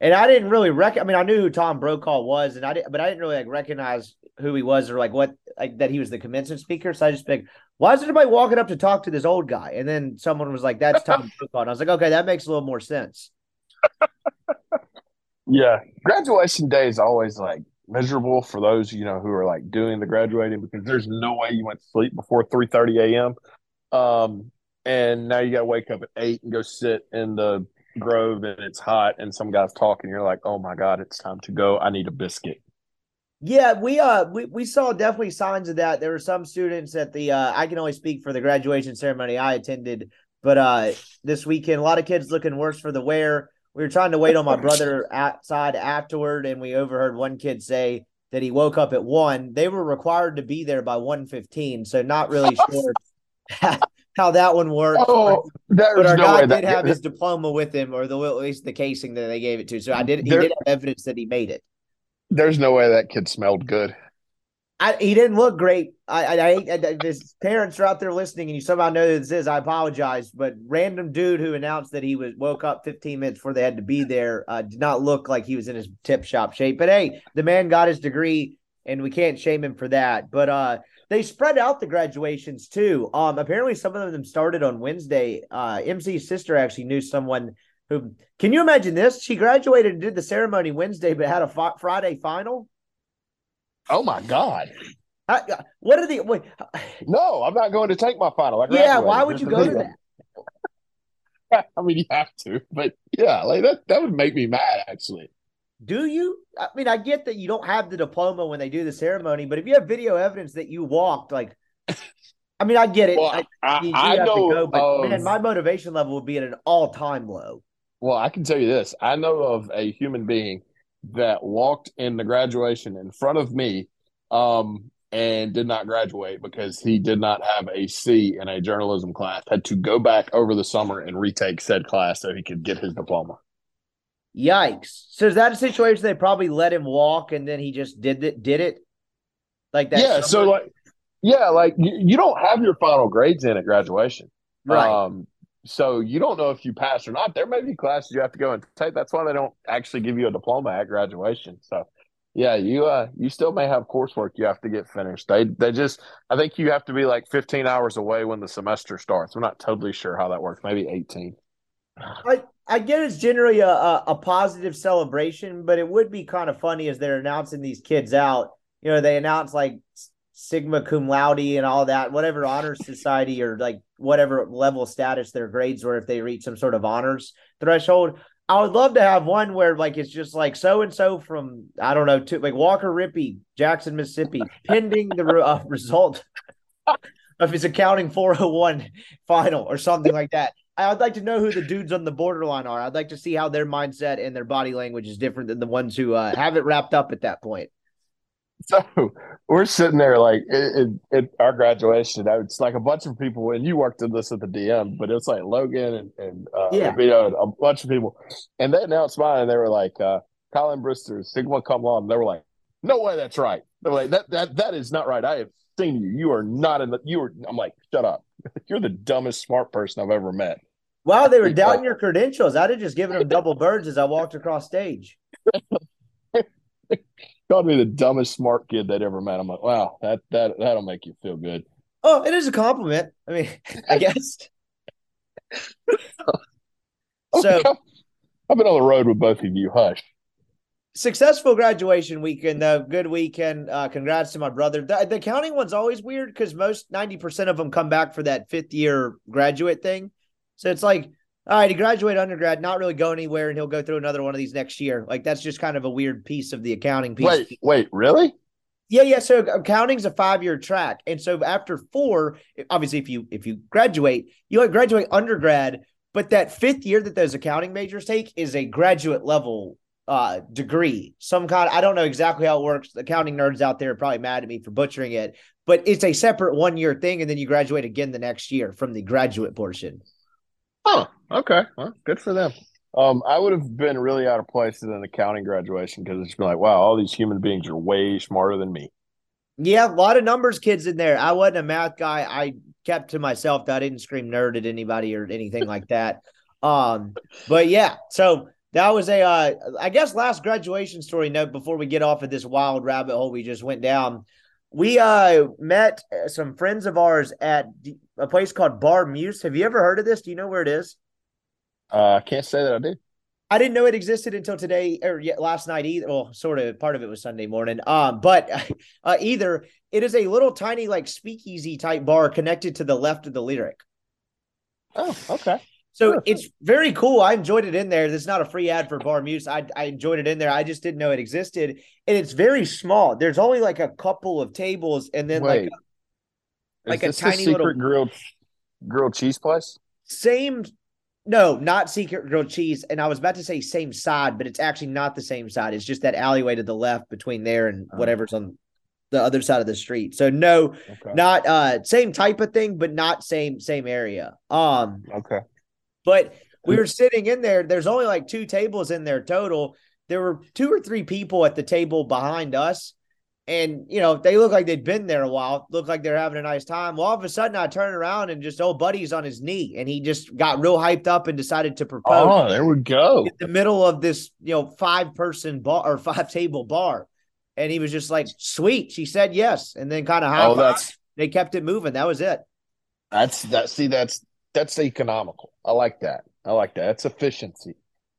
Speaker 1: And I didn't really rec. I mean, I knew who Tom Brokaw was, and I didn't, but I didn't really like recognize who he was or like what like that he was the commencement speaker. So I just like, why is everybody walking up to talk to this old guy? And then someone was like, "That's Tom Brokaw," and I was like, "Okay, that makes a little more sense."
Speaker 2: Yeah. Graduation day is always like miserable for those, you know, who are like doing the graduating because there's no way you went to sleep before 3 30 a.m. Um, and now you got to wake up at eight and go sit in the grove and it's hot and some guy's talking. You're like, oh my God, it's time to go. I need a biscuit.
Speaker 1: Yeah, we uh we, we saw definitely signs of that. There were some students at the uh I can only speak for the graduation ceremony I attended, but uh this weekend a lot of kids looking worse for the wear. We were trying to wait on my brother outside afterward and we overheard one kid say that he woke up at 1. They were required to be there by 1:15, so not really sure how that one worked.
Speaker 2: Oh,
Speaker 1: but our
Speaker 2: no
Speaker 1: guy
Speaker 2: way
Speaker 1: did
Speaker 2: that
Speaker 1: have his diploma with him or the at least the casing that they gave it to. So I did he
Speaker 2: There-
Speaker 1: did have evidence that he made it.
Speaker 2: There's no way that kid smelled good.
Speaker 1: I, he didn't look great. I, I, I, his parents are out there listening, and you somehow know who this is. I apologize, but random dude who announced that he was woke up 15 minutes before they had to be there uh, did not look like he was in his tip shop shape. But hey, the man got his degree, and we can't shame him for that. But uh, they spread out the graduations too. Um, apparently some of them started on Wednesday. Uh, MC's sister actually knew someone who. Can you imagine this? She graduated and did the ceremony Wednesday, but had a fi- Friday final.
Speaker 2: Oh my God.
Speaker 1: I, what are the wait?
Speaker 2: No, I'm not going to take my final.
Speaker 1: Yeah, why would you go to that?
Speaker 2: I mean, you have to, but yeah, like that, that would make me mad actually.
Speaker 1: Do you? I mean, I get that you don't have the diploma when they do the ceremony, but if you have video evidence that you walked, like, I mean, I get it.
Speaker 2: Well,
Speaker 1: I,
Speaker 2: I,
Speaker 1: you do
Speaker 2: I
Speaker 1: have to
Speaker 2: know
Speaker 1: go, but
Speaker 2: of,
Speaker 1: man, my motivation level would be at an all-time low.
Speaker 2: Well, I can tell you this. I know of a human being that walked in the graduation in front of me um, and did not graduate because he did not have a C in a journalism class, had to go back over the summer and retake said class so he could get his diploma.
Speaker 1: Yikes! So is that a situation they probably let him walk and then he just did it? Did it like that?
Speaker 2: yeah, so like, yeah, like you, you don't have your final grades in at graduation.
Speaker 1: right?
Speaker 2: Um, so you don't know if you pass or not. There may be classes you have to go and take. That's why they don't actually give you a diploma at graduation. So yeah, you uh you still may have coursework you have to get finished. They they just I think you have to be like 15 hours away when the semester starts. I'm not totally sure how that works. Maybe 18.
Speaker 1: I, I get it's generally a, a, a positive celebration, but it would be kind of funny as they're announcing these kids out. You know, they announce like Sigma cum laude and all that, whatever honors society or like whatever level status their grades were if they reach some sort of honors threshold. I would love to have one where like it's just like so and so from I don't know to like Walker Rippee, Jackson, Mississippi, pending the uh, result of his accounting 401 final or something like that. I'd like to know who the dudes on the borderline are. I'd like to see how their mindset and their body language is different than the ones who uh, have it wrapped up at that point.
Speaker 2: So we're sitting there like at our graduation. It's like a bunch of people, and you worked in this at the DM, but it's like Logan and, and uh, yeah. you know, a bunch of people. And they announced mine, and they were like, uh, Collin Brister, Sigma Cum Laude. And they were like, no way that's right. They're like, that, that, that is not right. I have seen you. You are not in the, you are, I'm like, shut up. You're the dumbest smart person I've ever met.
Speaker 1: Wow, they were doubting your credentials. I'd have just given them double birds as I walked across stage.
Speaker 2: Called me the dumbest smart kid they'd ever met. I'm like, wow, that that that'll make you feel good.
Speaker 1: Oh, it is a compliment. I mean, I guess.
Speaker 2: so I've been on the road with both of you. Hush.
Speaker 1: Successful graduation weekend, though. Good weekend. Uh, congrats to my brother. The, the accounting one's always weird because most 90% of them come back for that fifth year graduate thing. So it's like, all right, he graduated undergrad, not really going anywhere, and he'll go through another one of these next year. Like that's just kind of a weird piece of the accounting piece.
Speaker 2: Wait, wait, really?
Speaker 1: Yeah, yeah. So accounting's a five year track, and so after four, obviously, if you if you graduate, you graduate undergrad, but that fifth year that those accounting majors take is a graduate level uh degree some kind i don't know exactly how it works The accounting nerds out there are probably mad at me for butchering it but it's a separate one year thing and then you graduate again the next year from the graduate portion
Speaker 2: Oh, okay. Well, good for them. Um, I would have been really out of place in an accounting graduation because it's been like, wow, all these human beings are way smarter than me.
Speaker 1: Yeah, a lot of numbers kids in there. I wasn't a math guy. I kept to myself. I didn't scream nerd at anybody or anything like that. Um, but yeah, so that was a, uh, I guess, last graduation story note before we get off of this wild rabbit hole we just went down. We uh met some friends of ours at a place called Bar Muse. Have you ever heard of this? Do you know where it is?
Speaker 2: Uh, I can't say that I did.
Speaker 1: I didn't know it existed until today or yet last night either. Well, sort of part of it was Sunday morning. Um, but uh, either it is a little tiny like speakeasy type bar connected to the left of the lyric.
Speaker 2: Oh, okay.
Speaker 1: So sure. it's very cool. I enjoyed it in there. This is not a free ad for Bar Muse. I, I enjoyed it in there. I just didn't know it existed. And it's very small. There's only like a couple of tables and then Wait. like
Speaker 2: like a tiny little grilled grilled cheese place.
Speaker 1: Same, no, not secret grilled cheese. And I was about to say same side, but it's actually not the same side. It's just that alleyway to the left between there and oh. whatever's on the other side of the street. So no, okay. not uh same type of thing, but not same same area. Um
Speaker 2: okay.
Speaker 1: But we were sitting in there. There's only like two tables in there total. There were two or three people at the table behind us and you know they look like they'd been there a while look like they're having a nice time. Well all of a sudden i turn around and just old buddy's on his knee and he just got real hyped up and decided to propose.
Speaker 2: Oh there we go.
Speaker 1: In the middle of this you know five person bar or five table bar. And he was just like sweet. She said yes and then kind of oh that's they kept it moving. That was it.
Speaker 2: That's that see that's that's economical. I like that. I like that. That's efficiency.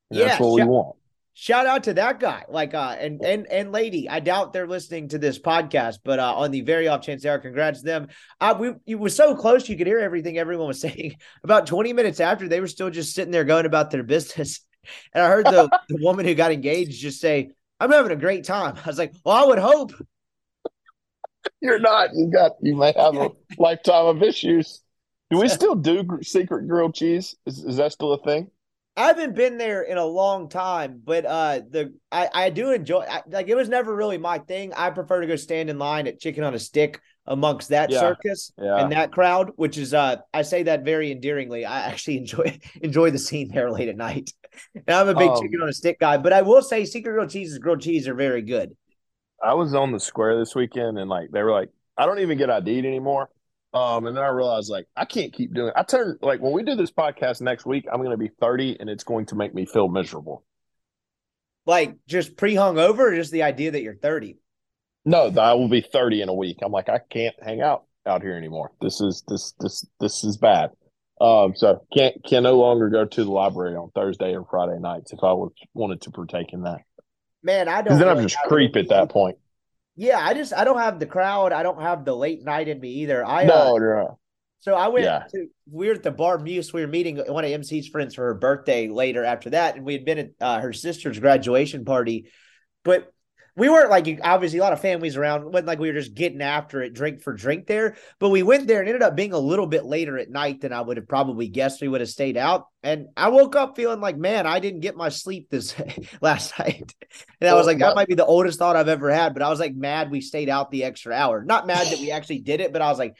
Speaker 2: Yeah, that's what we want
Speaker 1: shout out to that guy. Like uh and and and lady i doubt they're listening to this podcast but uh on the very off chance they are congrats to them. Uh we it was so close you could hear everything everyone was saying about 20 minutes after they were still just sitting there going about their business. And i heard the, the woman who got engaged just say i'm having a great time. I was like well i would hope.
Speaker 2: You're not. You got you might have a lifetime of issues. Do we still do secret grilled cheese? Is, is that still a thing
Speaker 1: I haven't been there in a long time, but uh, the I, I do enjoy I, like it was never really my thing. I prefer to go stand in line at Chicken on a Stick amongst that yeah. circus yeah. and that crowd, which is uh I say that very endearingly. I actually enjoy enjoy the scene there late at night. And I'm a big um, chicken on a stick guy, but I will say secret grilled cheeses, grilled cheese are very good.
Speaker 2: I was on the square this weekend and like they were like, I don't even get ID'd anymore. Um, and then I realized like I can't keep doing. It. I turn like when we do this podcast next week, I'm going to be 30, and it's going to make me feel miserable.
Speaker 1: Like just pre hung over, or just the idea that you're 30.
Speaker 2: No, I will be 30 in a week. I'm like I can't hang out out here anymore. This is this this this is bad. Um, so can't can no longer go to the library on Thursday or Friday nights if I was wanted to partake in that.
Speaker 1: Man, I don't.
Speaker 2: Then I'm just creep at that point.
Speaker 1: Yeah, I just I don't have the crowd. I don't have the late night in me either. I
Speaker 2: no,
Speaker 1: uh,
Speaker 2: no.
Speaker 1: So I went
Speaker 2: Yeah.
Speaker 1: to we were at the bar Muse. We were meeting one of MC's friends for her birthday later after that, and we had been at uh, her sister's graduation party. But we weren't like obviously a lot of families around. It wasn't like we were just getting after it, drink for drink there. But we went there and ended up being a little bit later at night than I would have probably guessed. We would have stayed out, and I woke up feeling like, man, I didn't get my sleep this last night. And I was like, that might be the oldest thought I've ever had. But I was like, mad we stayed out the extra hour. Not mad that we actually did it, but I was like,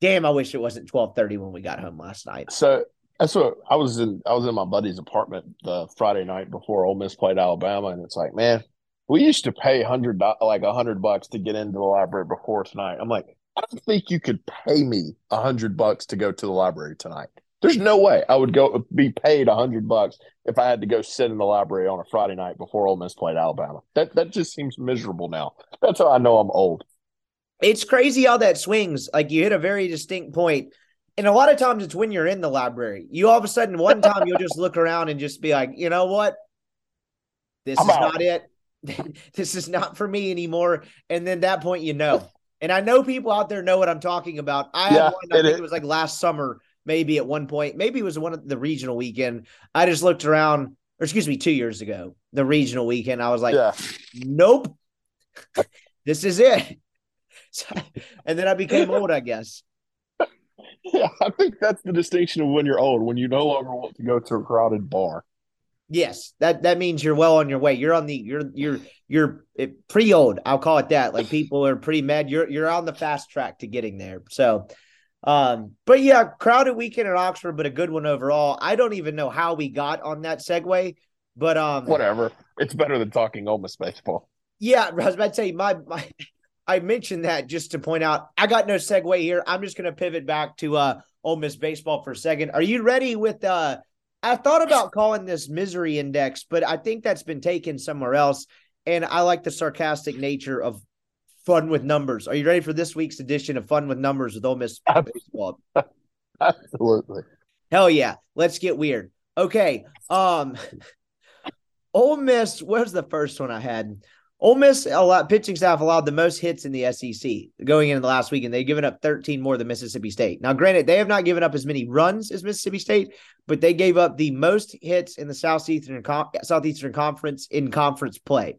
Speaker 1: damn, I wish it wasn't twelve thirty when we got home last night.
Speaker 2: So that's what I was in. I was in my buddy's apartment the Friday night before Ole Miss played Alabama, and it's like, man, we used to pay hundred like a hundred bucks to get into the library before tonight. I'm like, I don't think you could pay me a hundred bucks to go to the library tonight. There's no way I would go be paid a hundred bucks if I had to go sit in the library on a Friday night before Ole Miss played Alabama. That that just seems miserable now. That's how I know I'm old.
Speaker 1: It's crazy how that swings. Like you hit a very distinct point. And a lot of times it's when you're in the library. You all of a sudden, one time you'll just look around and just be like, you know what? This
Speaker 2: I'm
Speaker 1: is
Speaker 2: out.
Speaker 1: not it. this is not for me anymore. And then that point, you know. And I know people out there know what I'm talking about. I
Speaker 2: Yeah,
Speaker 1: had one, I think it was like last summer, maybe at one point. Maybe it was one of the regional weekend. I just looked around, or excuse me, two years ago, the regional weekend. I was like,
Speaker 2: yeah,
Speaker 1: nope, this is it. So- and then I became old, I guess.
Speaker 2: yeah. I think that's the distinction of when you're old, when you no longer want to go to a crowded bar.
Speaker 1: Yes, that that means you're well on your way. You're on the you're you're you're pre old. I'll call it that. Like people are pretty mad. You're you're on the fast track to getting there. So, um, but yeah, crowded weekend at Oxford, but a good one overall. I don't even know how we got on that segue, but um,
Speaker 2: Whatever. It's better than talking Ole Miss baseball.
Speaker 1: Yeah, I was about to say my my I mentioned that just to point out I got no segue here. I'm just gonna pivot back to uh Ole Miss baseball for a second. Are you ready with uh I thought about calling this misery index, but I think that's been taken somewhere else. And I like the sarcastic nature of fun with numbers. Are you ready for this week's edition of Fun with Numbers with Ole Miss baseball?
Speaker 2: Absolutely.
Speaker 1: Hell yeah. Let's get weird. Okay. Um Ole Miss, where's the first one I had? Ole Miss allowed, pitching staff allowed the most hits in the SEC going into the last week, and they've given up 13 more than Mississippi State. Now, granted, they have not given up as many runs as Mississippi State, but they gave up the most hits in the Southeastern Southeastern Conference in conference play.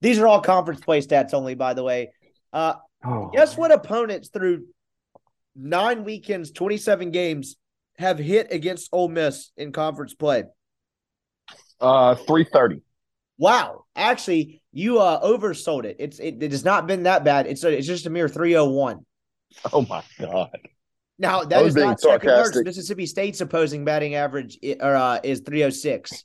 Speaker 1: These are all conference play stats only, by the way. Uh, Guess what opponents through nine weekends, 27 games have hit against Ole Miss in conference play?
Speaker 2: Uh, three thirty.
Speaker 1: Wow. Actually, you uh oversold it. It's it, it has not been that bad. It's a, it's just a mere 301.
Speaker 2: Oh my god.
Speaker 1: Now that is not second worst. Mississippi State's opposing batting average or uh, is 306.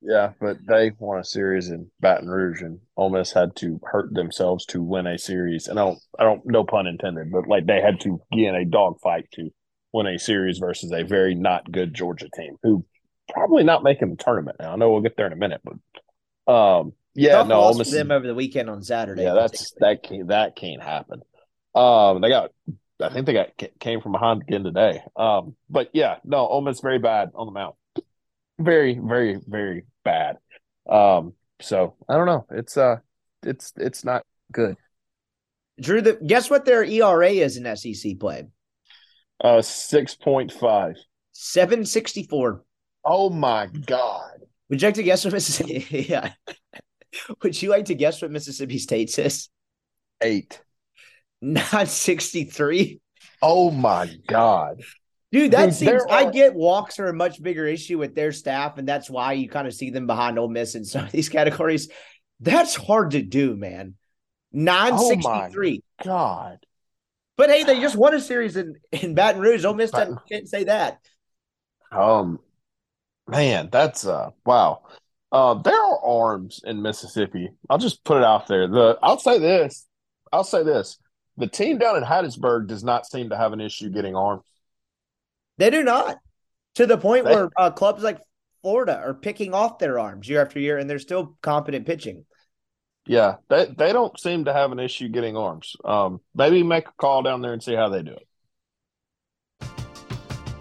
Speaker 2: Yeah, but they won a series in Baton Rouge, and Ole Miss had to hurt themselves to win a series. And I don't, I don't, no pun intended, but like they had to get in a dogfight to win a series versus a very not good Georgia team who probably not making the tournament. Now I know we'll get there in a minute, but um, yeah,
Speaker 1: Tough
Speaker 2: no, Miss.
Speaker 1: them over the weekend on Saturday.
Speaker 2: Yeah, that's that can't that can't happen. Um, they got, I think they got came from behind again today. Um, but yeah, no, Ole Miss very bad on the mound, very, very, very bad. Um, so I don't know. It's uh, it's it's not good.
Speaker 1: Drew. The guess what their ERA is in SEC play?
Speaker 2: Uh, six point five.
Speaker 1: 764.
Speaker 2: Oh my god.
Speaker 1: Would you like to guess what Mississippi? yeah. Would you like to guess what Mississippi State says?
Speaker 2: Eight.
Speaker 1: Not 63.
Speaker 2: Oh my god.
Speaker 1: Dude, that
Speaker 2: Dude,
Speaker 1: seems. I get walks are a much bigger issue with their staff, and that's why you kind of see them behind Ole Miss in some of these categories. That's hard to do, man. Nine
Speaker 2: Oh
Speaker 1: sixty three.
Speaker 2: God.
Speaker 1: But hey, they just won a series in, in Baton Rouge. Ole Miss doesn't, can't say that.
Speaker 2: Um, man, that's uh, wow. Uh, there are arms in Mississippi. I'll just put it out there. The I'll say this. I'll say this. The team down in Hattiesburg does not seem to have an issue getting arms.
Speaker 1: They do not. To the point
Speaker 2: They-
Speaker 1: where uh, clubs like Florida are picking off their arms year after year, and they're still competent pitching.
Speaker 2: Yeah, they they don't seem to have an issue getting arms. Um, maybe make a call down there and see how they do it.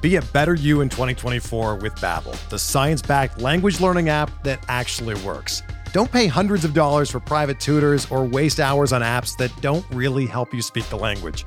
Speaker 3: Be a better you in 2024 with Babbel, the science-backed language learning app that actually works. Don't pay hundreds of dollars for private tutors or waste hours on apps that don't really help you speak the language.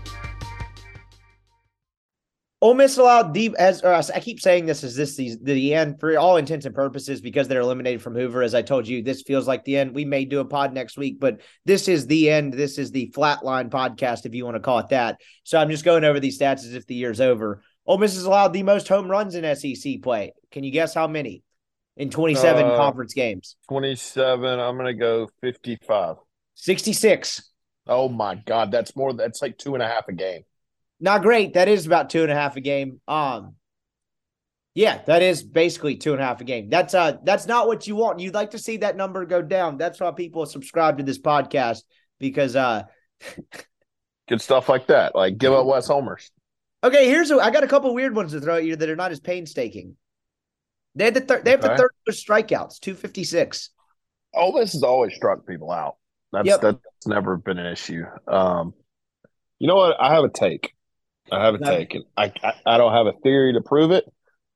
Speaker 1: Ole Miss allowed the as or I keep saying this is this the, the end for all intents and purposes because they're eliminated from Hoover. As I told you, this feels like the end. We may do a pod next week, but this is the end. This is the flatline podcast, if you want to call it that. So I'm just going over these stats as if the year's over. Ole Miss has allowed the most home runs in SEC play. Can you guess how many in 27
Speaker 2: Uh,
Speaker 1: conference games?
Speaker 2: 27. I'm going to go 55.
Speaker 1: 66.
Speaker 2: Oh my God. That's more. That's like two and a half a game.
Speaker 1: Not great. That is about two and a half a game. Um, yeah, that is basically two and a half a game. That's uh that's not what you want. You'd like to see that number go down. That's why people subscribe to this podcast because uh
Speaker 2: Good stuff like that. Like give up Wes Homers.
Speaker 1: okay, here's a, I got a couple weird ones to throw at you that are not as painstaking. They had the thir- they have the third strikeouts, 256.
Speaker 2: Ole Miss has always struck people out. That's
Speaker 1: Yep.
Speaker 2: that's never been an issue. Um, you know what? I have a take. I have a
Speaker 1: Okay.
Speaker 2: take, I, I I don't have a theory to prove it.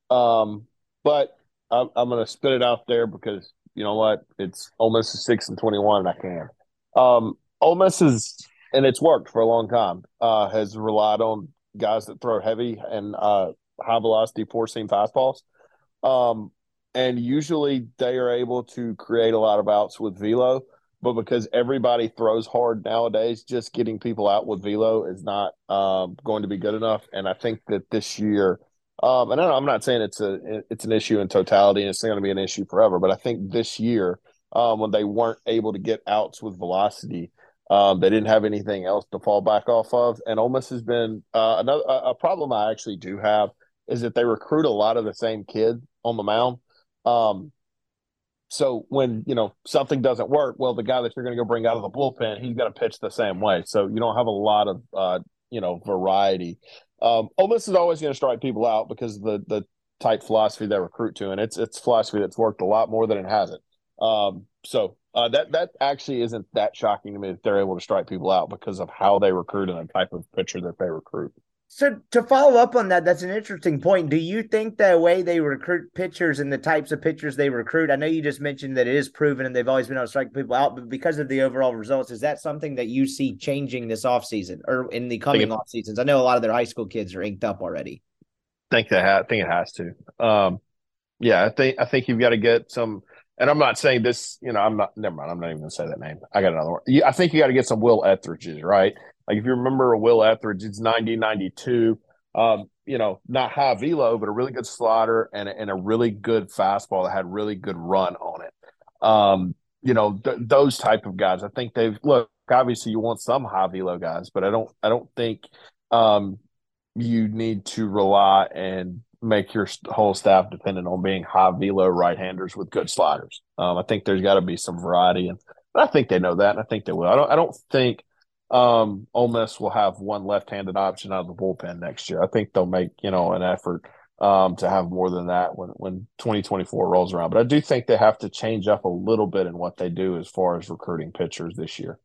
Speaker 2: Um, but I'm I'm going to spit it out there because you know what? It's Ole Miss is six and twenty one, and I can. Um, Ole Miss is, and it's worked for a long time. Uh, has relied on guys that throw heavy and uh high velocity four seam fastballs. Um, and usually they are able to create a lot of outs with velo but because everybody throws hard nowadays just getting people out with velo is not um, going to be good enough. And i think that this year um, and I i'm not saying it's a it's an issue in totality and it's going to be an issue forever but i think this year um, when they weren't able to get outs with velocity um, they didn't have anything else to fall back off of. And Ole Miss has been uh, another a a problem i actually do have is that they recruit a lot of the same kid on the mound. Um, so when you know something doesn't work, well, the guy that you're going to go bring out of the bullpen, he's going to pitch the same way. So you don't have a lot of uh, you know variety. Um, Ole Miss is always going to strike people out because of the the type philosophy they recruit to, and it's it's philosophy that's worked a lot more than it hasn't. Um, so uh, that that actually isn't that shocking to me that they're able to strike people out because of how they recruit and the type of pitcher that they recruit.
Speaker 1: So to follow up on that, that's an interesting point. Do you think the way they recruit pitchers and the types of pitchers they recruit? I know you just mentioned that it is proven and they've always been able to strike people out, but because of the overall results, is that something that you see changing this offseason or in the coming off seasons? I know a lot of their high school kids are inked up already.
Speaker 2: think that ha- I think it has to. Um, yeah, I think I think you've got to get some. And I'm not saying this. You know, I'm not. Never mind. I'm not even going to say that name. I got another one. I think you got to get some Will Ethridge's right. Like if you remember a Will Ethridge, it's 90, 92. Um, you know, not high velo, but a really good slider and and a really good fastball that had really good run on it. Um, you know th- those type of guys. I think they've look. Obviously, you want some high velo guys, but I don't. I don't think um, you need to rely and make your whole staff dependent on being high velo right handers with good sliders. Um, I think there's got to be some variety, and I think they know that, I think they will. I don't. I don't think um, Ole Miss will have one left-handed option out of the bullpen next year. I think they'll make you know an effort um, to have more than that when when 2024 rolls around. But I do think they have to change up a little bit in what they do as far as recruiting pitchers this year.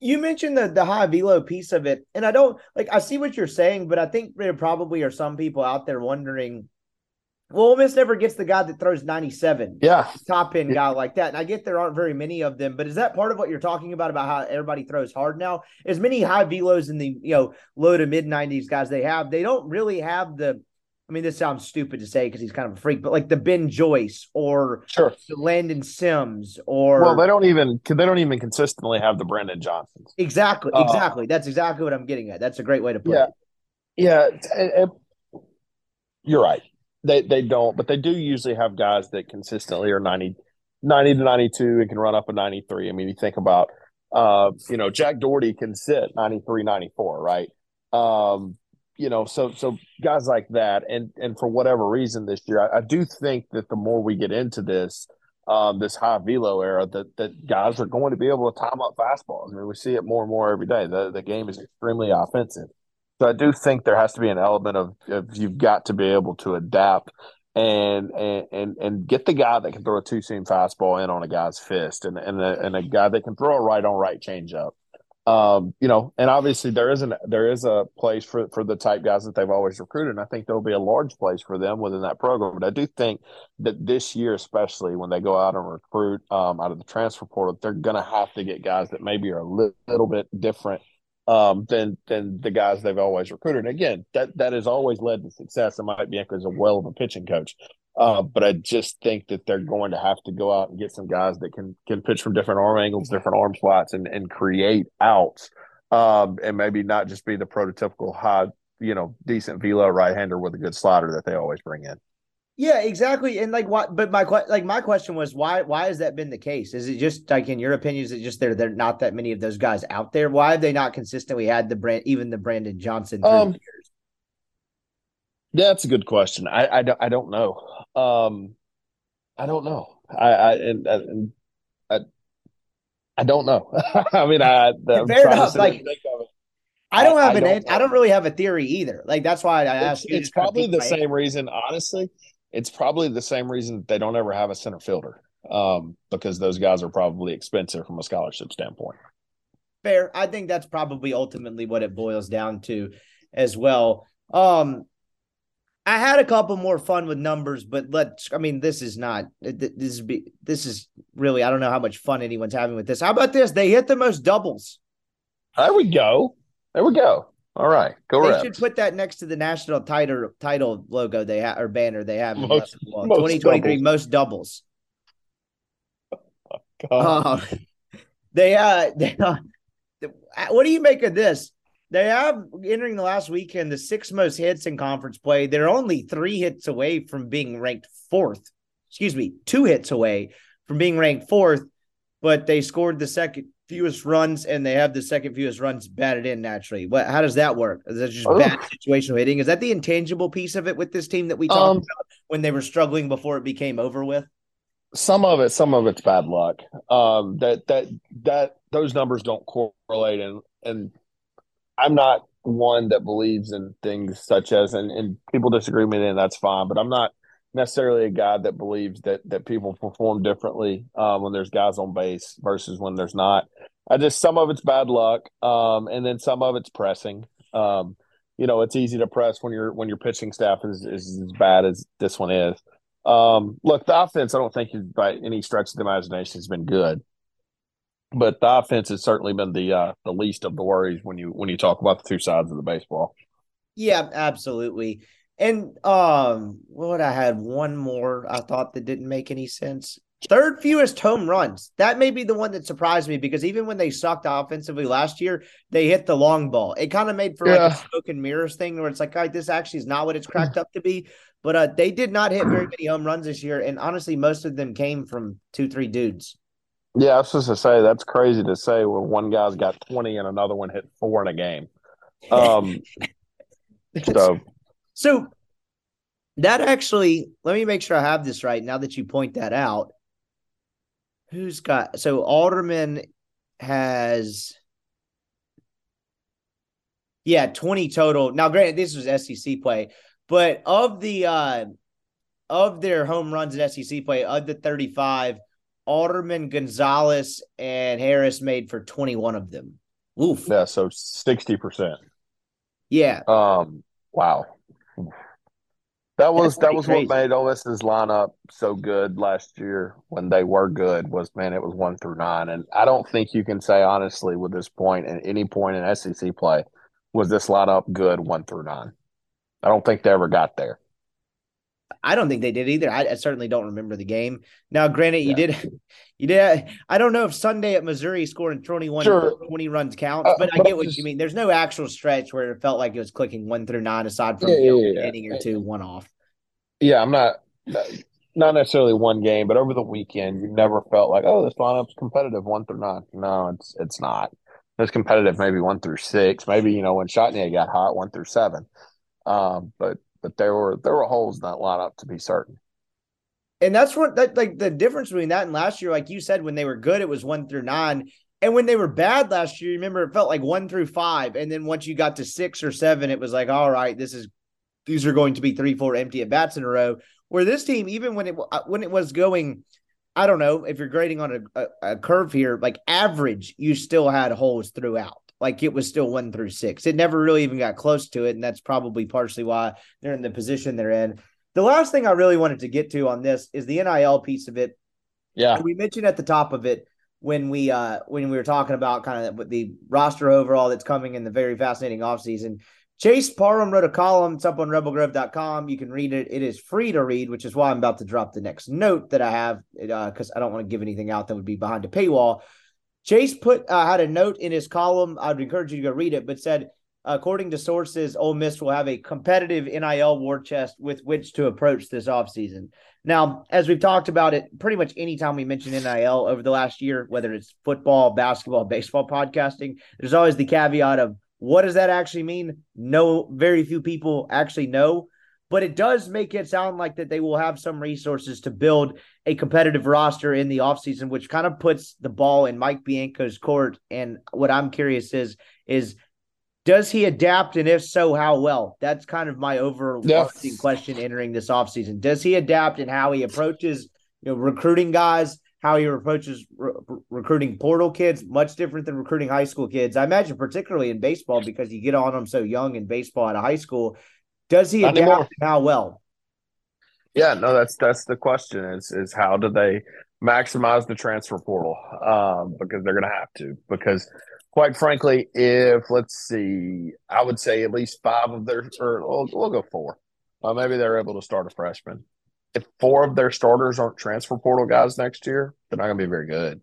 Speaker 1: You mentioned the the high velo piece of it, and I don't like. I see what you're saying, but I think there probably are some people out there wondering. Well, Ole Miss never gets the guy that throws 97.
Speaker 2: Yeah,
Speaker 1: top end guy like that. And I get there aren't very many of them, but is that part of what you're talking about about how everybody throws hard now? As many high velos in the you know low to mid 90s guys they have, they don't really have the I mean, this sounds stupid to say because he's kind of a freak, but like the Ben Joyce or
Speaker 2: sure.
Speaker 1: the Landon Sims or
Speaker 2: well, they don't even they don't even consistently have the Brandon Johnsons.
Speaker 1: Exactly, uh, exactly. That's exactly what I'm getting at. That's a great way to put
Speaker 2: yeah,
Speaker 1: it.
Speaker 2: Yeah, it, it, you're right. They they don't, but they do usually have guys that consistently are 90, 90 to 92 and can run up a 93. I mean, you think about uh, you know, Jack Dougherty can sit 93, 94, right? Um, you know, so so guys like that, and and for whatever reason this year, I, I do think that the more we get into this, um, this high velo era, that that guys are going to be able to time up fastballs. I mean, we see it more and more every day. The the game is extremely offensive, so I do think there has to be an element of, of you've got to be able to adapt and and and get the guy that can throw a two seam fastball in on a guy's fist, and and a, and a guy that can throw a right on right changeup um, you know, and obviously there is an there is a place for for the type guys that they've always recruited, and I think there'll be a large place for them within that program. But I do think that this year, especially when they go out and recruit um, out of the transfer portal, they're going to have to get guys that maybe are a li- little bit different um, than than the guys they've always recruited. And again, that that has always led to success. And Mike Bianco is a well of a pitching coach. Uh, but I just think that they're going to have to go out and get some guys that can can pitch from different arm angles, different arm slots, and and create outs, um, and maybe not just be the prototypical high, you know, decent velo right hander with a good slider that they always bring in.
Speaker 1: Yeah, exactly. And like what? But my like my question was why? Why has that been the case? Is it just like in your opinion? Is it just there? There not that many of those guys out there. Why have they not consistently had the brand, even the Brandon Johnson? Um,
Speaker 2: that's a good question. I I don't, I don't know. Um, I don't know. I I and, and I I don't know. I mean, I I'm
Speaker 1: fair enough. Like, I don't have I, an. I don't, I don't really have a theory either. Like that's why I asked.
Speaker 2: It's, it's probably the same reason. Honestly, it's probably the same reason they don't ever have a center fielder. Um, because those guys are probably expensive from a scholarship standpoint.
Speaker 1: Fair. I think that's probably ultimately what it boils down to, as well. Um, I had a couple more fun with numbers, but let's. I mean, this is not. This is be. This is really. I don't know how much fun anyone's having with this. How about this? They hit the most doubles.
Speaker 2: There we go. There we go. All right, go. Ahead.
Speaker 1: They should put that next to the national title title logo they have or banner they have. Most, Twenty twenty three most doubles. Oh, uh, they uh, they uh, what do you make of this? They have entering the last weekend the six most hits in conference play. They're only three hits away from being ranked fourth. Excuse me, two hits away from being ranked fourth, but they scored the second fewest runs and they have the second fewest runs batted in naturally. What how does that work? Is that just oh. bad situational hitting? Is that the intangible piece of it with this team that we talked um, about when they were struggling before it became over with?
Speaker 2: Some of it, some of it's bad luck. Um, that that that those numbers don't correlate and and I'm not one that believes in things such as and, and people disagree with me and that's fine, but I'm not necessarily a guy that believes that that people perform differently um, when there's guys on base versus when there's not. I just some of it's bad luck, um, and then some of it's pressing. Um, you know, it's easy to press when your when your pitching staff is, is as bad as this one is. Um, look, the offense, I don't think by any stretch of the imagination has been good but the offense has certainly been the uh, the least of the worries when you when you talk about the two sides of the baseball.
Speaker 1: Yeah, absolutely. And um, what I had one more I thought that didn't make any sense. Third fewest home runs. That may be the one that surprised me because even when they sucked offensively last year, they hit the long ball. It kind of made for yeah. like a smoke and mirrors thing where it's like, all right, this actually is not what it's cracked up to be. But uh, they did not hit very many home runs this year, and honestly, most of them came from two, three dudes.
Speaker 2: Yeah, I was just to say that's crazy to say when one guy's got twenty and another one hit four in a game. Um, so
Speaker 1: so that actually, let me make sure I have this right. Now that you point that out, who's got so Alderman has yeah, 20 total. Now, granted, this was SEC play, but of the uh of their home runs at SEC play, of the 35, Alderman, Gonzalez, and Harris made for 21 of them. Oof.
Speaker 2: Yeah, so 60%.
Speaker 1: Yeah.
Speaker 2: Um, wow. That was that was crazy. what made Ole Miss's lineup so good last year when they were good was man it was one through nine and I don't think you can say honestly with this point at any point in SEC play was this lineup good one through nine. I don't think they ever got there.
Speaker 1: I don't think they did either. I, I certainly don't remember the game. Now, granted, yeah. you did, you did. I don't know if Sunday at Missouri scoring 21, sure. 20 runs counts, uh, but I get what just, you mean. There's no actual stretch where it felt like it was clicking one through nine, aside from yeah, you know, yeah, inning or two, one off.
Speaker 2: Yeah, I'm not, not necessarily one game, but over the weekend, you never felt like, oh, this lineup's competitive one through nine. No, it's it's not. It's competitive maybe one through six, maybe you know when Chatagnier got hot one through seven. Um, but but there were there were holes in that lineup to be certain.
Speaker 1: And that's what that like the difference between that and last year, like you said, when they were good, it was one through nine. And when they were bad last year, remember it felt like one through five. And then once you got to six or seven, it was like, all right, this is these are going to be three, four empty at bats in a row. Where this team, even when it when it was going, I don't know if you're grading on a, a, a curve here, like average, you still had holes throughout like it was still one through six. It never really even got close to it. And that's probably partially why they're in the position they're in. The last thing I really wanted to get to on this is the NIL piece of it.
Speaker 2: Yeah.
Speaker 1: We mentioned at the top of it when we uh when we were talking about kind of the roster overall that's coming in the very fascinating offseason. Chase Parham wrote a column. It's up on rebelgrove.com. You can read it. It is free to read, which is why I'm about to drop the next note that I have because uh, I don't want to give anything out that would be behind a paywall. Chase put uh, had a note in his column. I'd encourage you to go read it, but said, according to sources, Ole Miss will have a competitive NIL war chest with which to approach this offseason. Now, as we've talked about it, pretty much anytime we mention NIL over the last year, whether it's football, basketball, baseball podcasting, there's always the caveat of what does that actually mean? No, very few people actually know but it does make it sound like that they will have some resources to build a competitive roster in the offseason, which kind of puts the ball in Mike Bianco's court. And what I'm curious is, is does he adapt? And if so, how well? That's kind of my overarching yes. question entering this offseason. Does he adapt and how he approaches you know, recruiting guys, how he approaches re- recruiting portal kids, much different than recruiting high school kids. I imagine, particularly in baseball, because you get on them so young in baseball at a high school does he Not adapt anymore. how well?
Speaker 2: Yeah, no, that's that's the question. Is is how do they maximize the transfer portal? Um, because they're to have to. Because quite frankly, if let's see, I would say at least five of their, or we'll, we'll go four. Uh, maybe they're able to start a freshman. If four of their starters aren't transfer portal guys next year, they're not to be very good.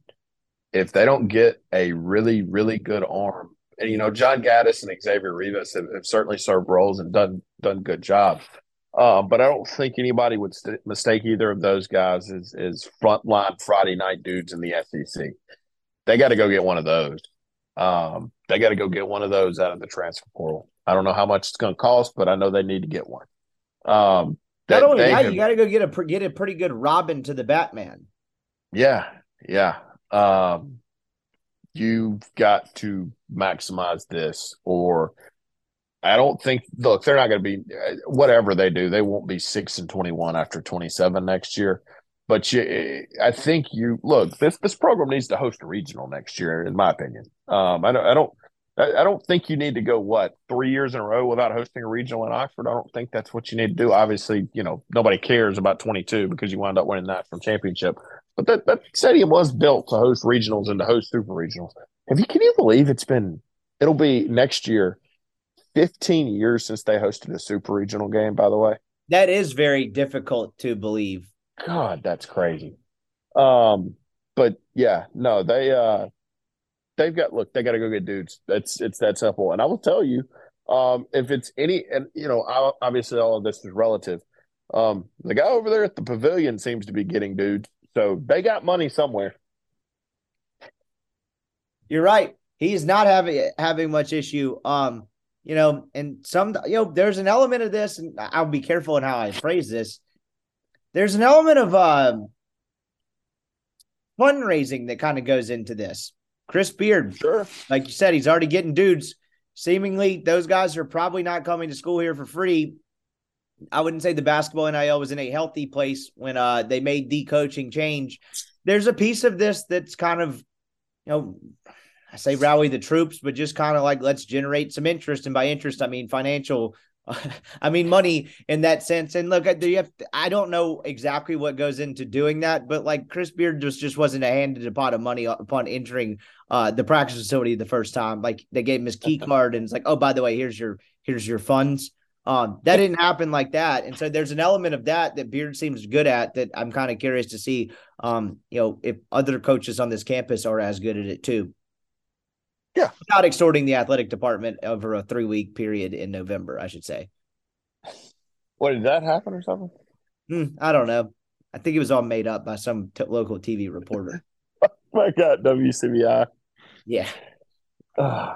Speaker 2: If they don't get a really, really good arm and you know John Gaddis and Xavier Rivas have, have certainly served roles and done done good job. Uh, but I don't think anybody would st- mistake either of those guys as as frontline Friday night dudes in the SEC. They got to go get one of those. Um, they got to go get one of those out of the transfer portal. I don't know how much it's going to cost, but I know they need to get one. Um,
Speaker 1: Not only that, have, you got to go get a get a pretty good Robin to the Batman.
Speaker 2: Yeah, yeah. Um, you've got to maximize this or I don't think look, they're not going to be whatever they do, they won't be 6 and 21 after 27 next year. But you, I think you look this this program needs to host a regional next year, in my opinion. Um, I don't, I don't, I don't think you need to go what three years in a row without hosting a regional in Oxford. I don't think that's what you need to do. Obviously, you know nobody cares about 22 because you wind up winning that from championship. But that, that stadium was built to host regionals and to host super regionals. Have you can you believe it's been it'll be next year 15 years since they hosted a super regional game, by the way.
Speaker 1: That is very difficult to believe.
Speaker 2: God, that's crazy. Um, but yeah, no, they uh they've got look, they gotta go get dudes. That's it's that simple. And I will tell you, um, if it's any and you know, obviously all of this is relative. Um, the guy over there at the pavilion seems to be getting dudes. So they got money somewhere.
Speaker 1: You're right. He's not having having much issue. Um, you know, and some you know, there's an element of this, and I'll be careful in how I phrase this. There's an element of um fundraising that kind of goes into this. Chris Beard,
Speaker 2: Sure.
Speaker 1: like you said, he's already getting dudes. Seemingly, those guys are probably not coming to school here for free. I wouldn't say the basketball NIL was in a healthy place when uh, they made the coaching change. There's a piece of this that's kind of, you know, I say rally the troops, but just kind of like let's generate some interest. And by interest, I mean financial I mean money in that sense. And look, do you have to, I don't know exactly what goes into doing that, but like Chris Beard just just wasn't handed a pot of money upon entering uh, the practice facility the first time. Like they gave him his key card and it's like, oh, by the way, here's your here's your funds. Um, that didn't happen like that, and so there's an element of that that Beard seems good at. That I'm kind of curious to see, um, you know, if other coaches on this campus are as good at it too.
Speaker 2: Yeah.
Speaker 1: Without extorting the athletic department over a three week period in November, I should say.
Speaker 2: What did that happen or something?
Speaker 1: Hmm, I don't know. I think it was all made up by some t- local TV reporter.
Speaker 2: My God, WCBI.
Speaker 1: Yeah.
Speaker 2: Oh,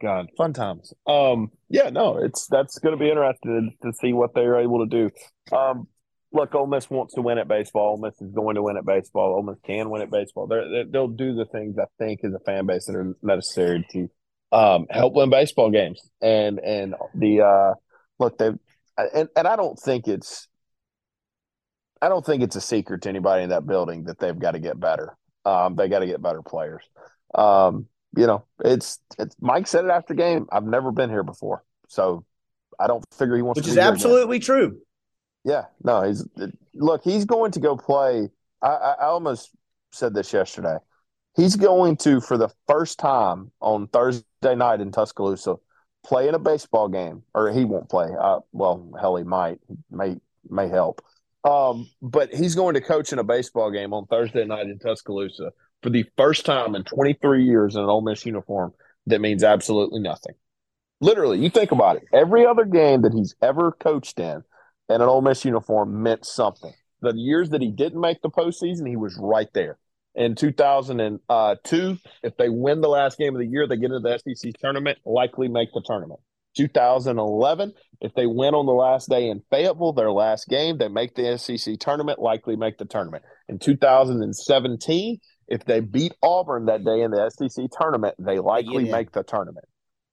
Speaker 2: God, fun times. Um, yeah, no, it's that's going to be interesting to see what they're able to do. Um, look, Ole Miss wants to win at baseball. Ole Miss is going to win at baseball. Ole Miss can win at baseball. They're, they'll do the things I think as a fan base that are necessary to um, help win baseball games. And and the uh, look, they and and I don't think it's I don't think it's a secret to anybody in that building that they've got to get better. Um, they got to get better players. Um, you know, it's it's Mike said it after game. I've never been here before, so I don't figure he wants.
Speaker 1: Which
Speaker 2: to
Speaker 1: is
Speaker 2: be here again.
Speaker 1: absolutely true.
Speaker 2: Yeah, no, he's look. He's going to go play. I, I, almost said this yesterday. He's going to, for the first time on Thursday night in Tuscaloosa, play in a baseball game, or he won't play. Uh, well, hell, he might, may may help. Um, but he's going to coach in a baseball game on Thursday night in Tuscaloosa for the first time in 23 years in an Ole Miss uniform. That means absolutely nothing. Literally, you think about it. Every other game that he's ever coached in in an Ole Miss uniform meant something. The years that he didn't make the postseason, he was right there. In 2002, if they win the last game of the year, they get into the SEC tournament, likely make the tournament. 2011, if they win on the last day in Fayetteville, their last game, they make the SEC tournament, likely make the tournament. In 2017, if they beat Auburn that day in the SEC tournament, they likely
Speaker 1: in.
Speaker 2: make the tournament.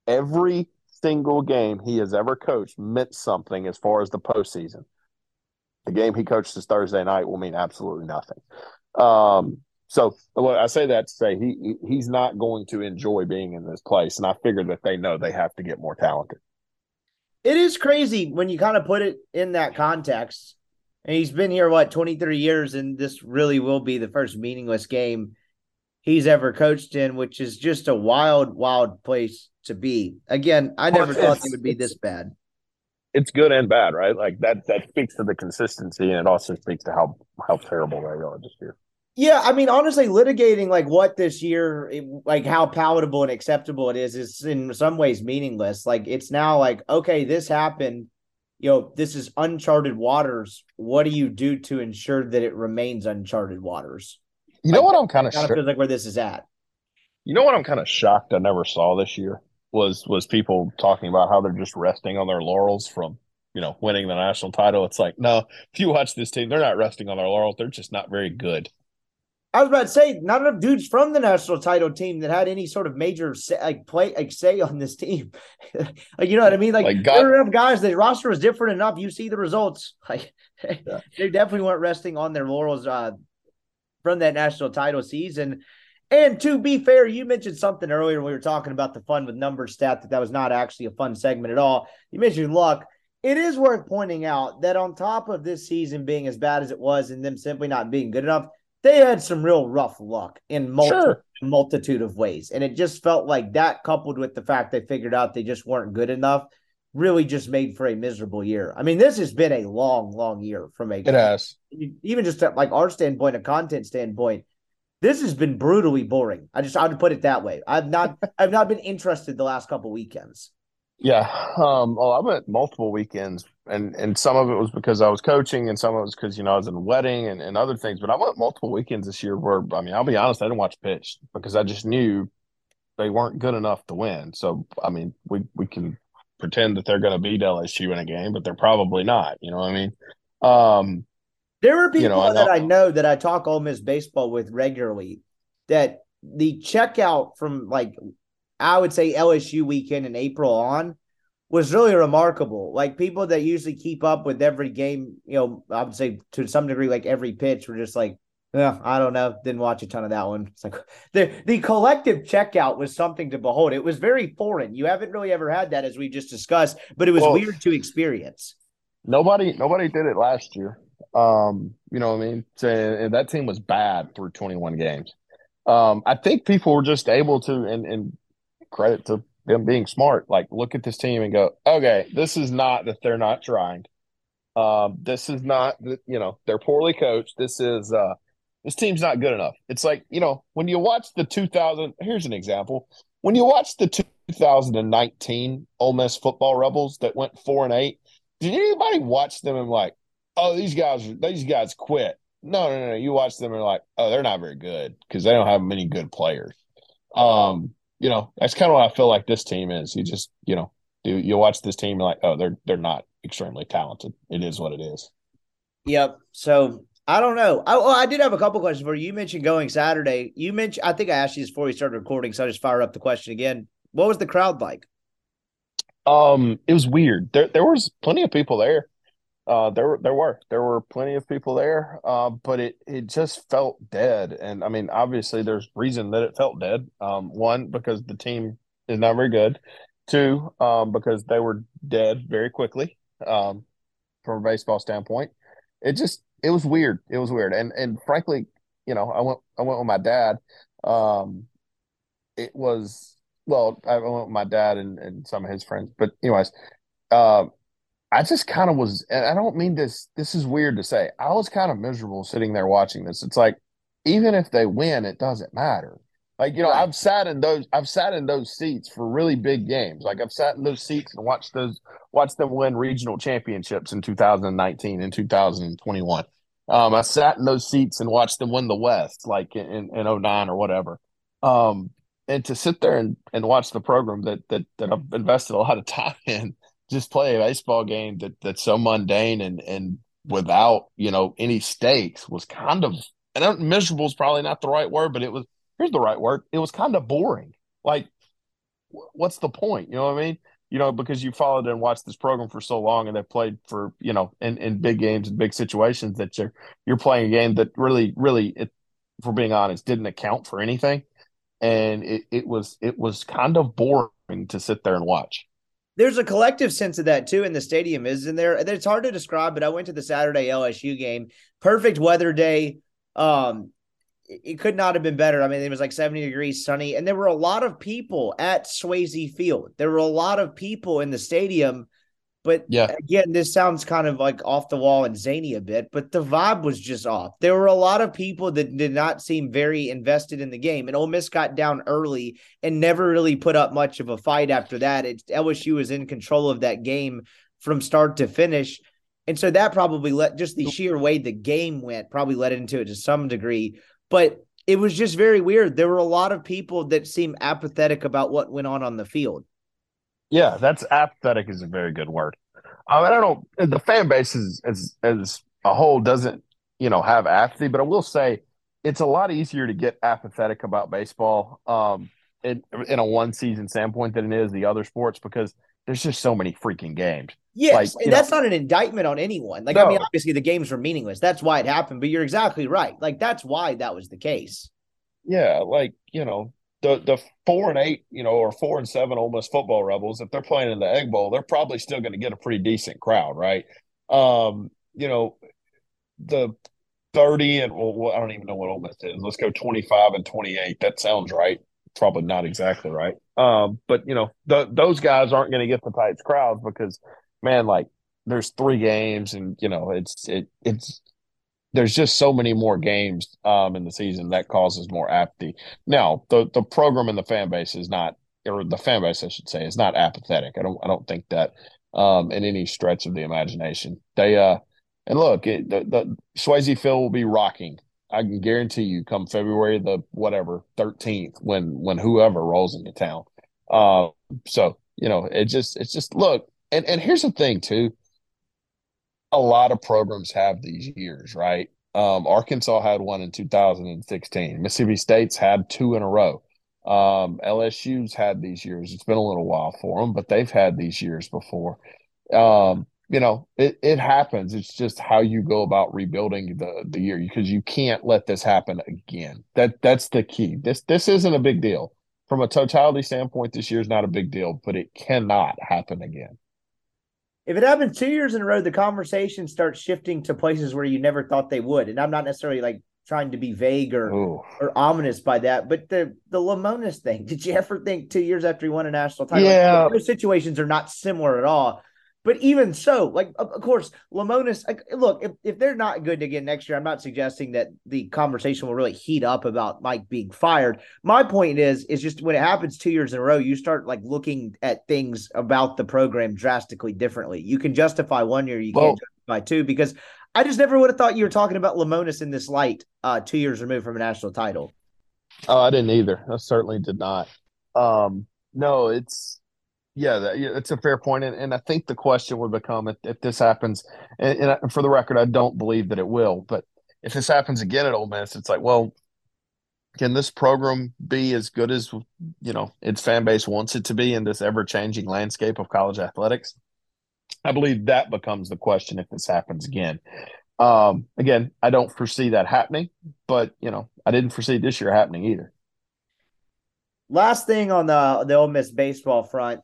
Speaker 2: Every single game he has ever coached meant something as far as the postseason. The game he coached this Thursday night will mean absolutely nothing. Um, so I say that to say he he- he's not going to enjoy being in this place, and I figured that they know they have to get more talented.
Speaker 1: It is crazy when you kind of put it in that context. And he's been here, what, 23 years, and this really will be the first meaningless game he's ever coached in, which is just a wild, wild place to be. Again, I never
Speaker 2: Well,
Speaker 1: thought it would be this bad.
Speaker 2: It's good and bad, right? Like that that speaks to the consistency, and it also speaks to how how terrible they are this year.
Speaker 1: Yeah, I mean, honestly, litigating like what this year, like how palatable and acceptable it is, is in some ways meaningless. Like it's now like, okay, this happened. You know, this is uncharted waters. What do you do to ensure that it remains uncharted waters?
Speaker 2: You know what I'm kind of
Speaker 1: of feels like where this is at.
Speaker 2: You know what I'm kind of shocked I never saw this year was was people talking about how they're just resting on their laurels from you know winning the national title. It's like no, if you watch this team, they're not resting on their laurels. They're just not very good.
Speaker 1: I was about to say, not enough dudes from the national title team that had any sort of major say, like play like say on this team. like you know what I mean? Like,
Speaker 2: Like, God-
Speaker 1: there are enough guys. The roster is different enough. You see the results. Like
Speaker 2: Yeah.
Speaker 1: they definitely weren't resting on their laurels uh, from that national title season. And to be fair, you mentioned something earlier when we were talking about the fun with numbers stat that that was not actually a fun segment at all. You mentioned luck. It is worth pointing out that on top of this season being as bad as it was and them simply not being good enough, they had some real rough luck in multi-
Speaker 2: Sure.
Speaker 1: multitude of ways. And it just felt like that, coupled with the fact they figured out they just weren't good enough, really just made for a miserable year. I mean, this has been a long, long year from a it
Speaker 2: has.
Speaker 1: even just at, like our standpoint, a content standpoint. This has been brutally boring. I just I would put it that way. I've not I've not been interested the last couple weekends.
Speaker 2: Yeah. Um, well, I went multiple weekends, and and some of it was because I was coaching, and some of it was because you know I was in a wedding and, and other things. But I went multiple weekends this year where I mean, I'll be honest, I didn't watch pitch because I just knew they weren't good enough to win. So I mean, we we can pretend that they're going to beat LSU in a game, but they're probably not. You know what I mean? Um,
Speaker 1: there are people
Speaker 2: you know, I
Speaker 1: that I know that I talk Ole Miss baseball with regularly that the checkout from like I would say LSU weekend in April on was really remarkable. Like people that usually keep up with every game, you know, I would say to some degree, like every pitch, were just like, yeah, I don't know, didn't watch a ton of that one. It's like the the collective checkout was something to behold. It was very foreign. You haven't really ever had that, as we just discussed, but it was
Speaker 2: Well-
Speaker 1: weird to experience.
Speaker 2: nobody nobody did it last year. Um, you know what I mean? So, and that team was bad through 21 games. Um, I think people were just able to, and, and credit to them being smart, like look at this team and go, okay, this is not that they're not trying. Um, this is not that, you know, they're poorly coached. This is, uh, this team's not good enough. It's like, you know, when you watch the 2000, here's an example. When you watch the 2019 Ole Miss football Rebels that went four and eight, did anybody watch them and like, oh, these guys, these guys quit? No, no, no. You watch them and like, oh, they're not very good because they don't have many good players. Um, you know, that's kind of what I feel like this team is. You just, you know, you, you watch this team like, oh, they're they're not extremely talented. It is what it is.
Speaker 1: Yep. So I don't know. I, well, I did have a couple questions for you. You mentioned going Saturday. You mentioned, I think I asked you this before we started recording, so I just fire up the question again. What was the crowd like?
Speaker 2: Um, it was weird. There there was plenty of people there. Uh, there there were there were plenty of people there. Uh, but it it just felt dead. And I mean, obviously, there's reason that it felt dead. Um, one because the team is not very good. Two, um, because they were dead very quickly. Um, from a baseball standpoint, it just it was weird. It was weird. And and frankly, you know, I went I went with my dad. Um, it was well, I went with my dad and, and some of his friends. But anyways, um, I just kind of was, and I don't mean this. This is weird to say. I was kind of miserable sitting there watching this. It's like, even if they win, it doesn't matter. Like you know,
Speaker 1: Right.
Speaker 2: I've sat in those. I've sat in those seats for really big games. Like I've sat in those seats and watched those, watched them win regional championships in 2019 and 2021. Um, I sat in those seats and watched them win the West, like in in 09 or whatever. Um, and to sit there and, and watch the program that that that I've invested a lot of time in, just play a baseball game that that's so mundane and and without you know any stakes was kind of and miserable is probably not the right word, but it was here's the right word. It was kind of boring. Like, what's the point? You know what I mean? You know, because you followed and watched this program for so long, and they played for you know in, in big games and big situations that you're you're playing a game that really really, it, being honest, didn't account for anything, and it it was it was kind of boring to sit there and watch.
Speaker 1: There's a collective sense of that too in the stadium, isn't there? It's hard to describe, but I went to the Saturday LSU game. Perfect weather day. Um, it it could not have been better. I mean, it was like 70 degrees, sunny, and there were a lot of people at Swayze Field. There were a lot of people in the stadium, but
Speaker 2: Yeah.
Speaker 1: again, this sounds kind of like off the wall and zany a bit, but the vibe was just off. There were a lot of people that did not seem very invested in the game, and Ole Miss got down early and never really put up much of a fight after that. It's LSU was in control of that game from start to finish. And so that probably let just the sheer way the game went probably led into it to some degree. But it was just very weird. There were a lot of people that seemed apathetic about what went on on the field.
Speaker 2: Yeah, that's apathetic is a very good word. I, mean, I don't. The fan base is as as a whole doesn't you know have apathy, but I will say it's a lot easier to get apathetic about baseball um, in in a one season standpoint than it is the other sports because there's just so many freaking games.
Speaker 1: Yes,
Speaker 2: Like,
Speaker 1: and that's not an indictment on anyone. Like, I mean, obviously the games were meaningless. That's why it happened. But you're exactly right. Like, that's why that was the case.
Speaker 2: Yeah, like you know the the four and eight, you know, or four and seven Ole Miss football rebels. If they're playing in the Egg Bowl, they're probably still going to get a pretty decent crowd, right? Um, you know, the thirty and well, I don't even know what Ole Miss is. Let's go twenty five and twenty eight. That sounds right. Probably not exactly right. Um, but you know, th- those guys aren't going to get the tight crowds because, man, like there's three games, and you know, it's it it's there's just so many more games um, in the season that causes more apathy. Now, the the program and the fan base is not, or the fan base, I should say, is not apathetic. I don't I don't think that um, in any stretch of the imagination. They uh, and look, it, the the Swayze Field will be rocking I can guarantee you, come February the whatever thirteenth, when when whoever rolls into town. Uh, so you know, it just it's just look, and and here's the thing too. A lot of programs have these years, right? Um, Arkansas had one in 2016. Mississippi State's had two in a row. Um, LSU's had these years. It's been a little while for them, but they've had these years before. Um, you know, it, it happens. It's just how you go about rebuilding the the year because you can't let this happen again. That that's the key. This this isn't a big deal from a totality standpoint. This year is not a big deal, but it cannot happen again.
Speaker 1: If it happens two years in a row, the conversation starts shifting to places where you never thought they would. And I'm not necessarily like trying to be vague or Ooh. or ominous by that, but the the Lemonis thing. Did you ever think two years after he won a national title?
Speaker 2: Yeah,
Speaker 1: those situations are not similar at all. But even so, like of, course, Lemonis. Like, look, if, if they're not good again next year, I'm not suggesting that the conversation will really heat up about Mike being fired. My point is, is just when it happens two years in a row, you start like looking at things about the program drastically differently. You can justify one year, you can't justify two, because I just never would have thought you were talking about Lemonis in this light, uh, two years removed from a national title.
Speaker 2: Oh, I didn't either. I certainly did not. Um, no, it's yeah, that, yeah, it's a fair point, and, and I think the question would become if, if this happens. And, and, for the record, I don't believe that it will. But if this happens again at Ole Miss, it's like, well, can this program be as good as you know its fan base wants it to be in this ever changing landscape of college athletics? I believe that becomes the question if this happens again. Um, again, I don't foresee that happening, but you know, I didn't foresee this year happening either.
Speaker 1: Last thing on the the Ole Miss baseball front,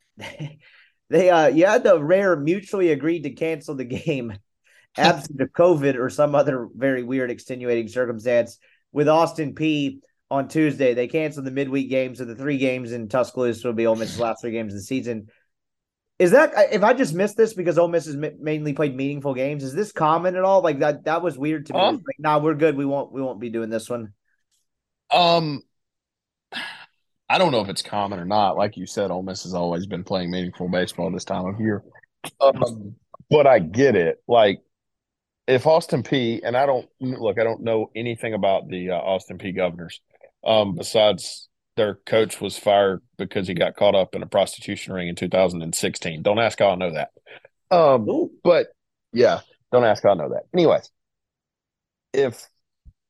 Speaker 1: they uh you had the rare mutually agreed to cancel the game absent of COVID or some other very weird extenuating circumstance with Austin Peay on Tuesday. They canceled the midweek games of the three games in Tuscaloosa will be Ole Miss's last three games of the season. Is that if I just missed this because Ole Miss has mainly played meaningful games? Is this common at all? Like that that was weird to me. Um, like, nah, we're good. We won't we won't be doing this one.
Speaker 2: Um, I don't know if it's common or not. Like you said, Ole Miss has always been playing meaningful baseball this time of year. Um, but I get it. Like if Austin Peay and I don't look, I don't know anything about the uh, Austin Peay Governors. Um, besides their coach was fired because he got caught up in a prostitution ring in 2016. Don't ask how I know that. Um, but yeah, don't ask how I know that. Anyways, if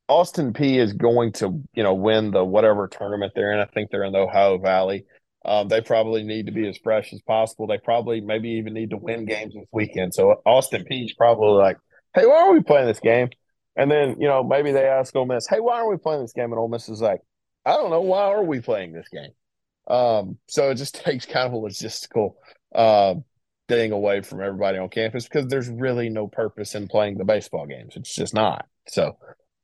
Speaker 2: Austin Peay is going to, you know, win the whatever tournament they're in. I think they're in the Ohio Valley. Um, they probably need to be as fresh as possible. They probably maybe even need to win games this weekend. So Austin Peay is probably like, "Hey, why are we playing this game?" And then you know maybe they ask Ole Miss, "Hey, why are we playing this game?" And Ole Miss is like, "I don't know. Why are we playing this game?" Um, so it just takes kind of a logistical uh, thing away from everybody on campus because there's really no purpose in playing the baseball games. It's just not. So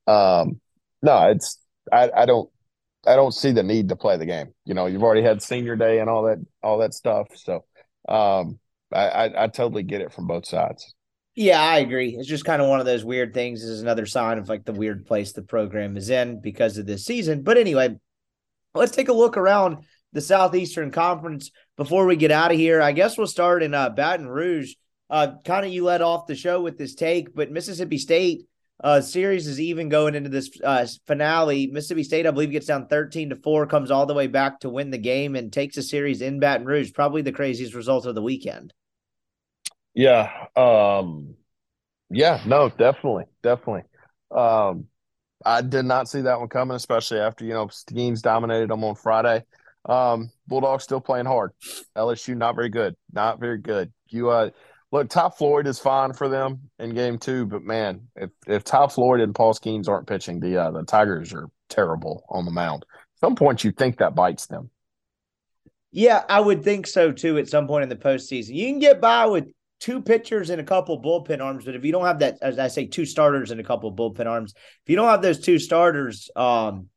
Speaker 2: um, no, it's I, I don't I don't see the need to play the game. You know, you've already had senior day and all that all that stuff. So um, I, I, I totally get it from both sides.
Speaker 1: Yeah, I agree. It's just kind of one of those weird things. This is another sign of like the weird place the program is in because of this season. But anyway, let's take a look around the Southeastern Conference before we get out of here. I guess we'll start in uh, Baton Rouge. Uh, kind of you led off the show with this take, but Mississippi State uh, series is even going into this uh, finale. Mississippi State, I believe, gets down 13 to 4, comes all the way back to win the game and takes a series in Baton Rouge. Probably the craziest result of the weekend.
Speaker 2: Yeah. Um, yeah, no, definitely. Definitely. Um, I did not see that one coming, especially after, you know, Skenes dominated them on Friday. Um, Bulldogs still playing hard. LSU not very good. Not very good. You uh look, Ty Floyd is fine for them in game two, but man, if if Ty Floyd and Paul Skenes aren't pitching, the uh, the Tigers are terrible on the mound. At some point, you think that bites them.
Speaker 1: Yeah, I would think so too. At some point in the postseason, you can get by with two pitchers and a couple bullpen arms, but if you don't have that, as I say, two starters and a couple bullpen arms, if you don't have those two starters, um,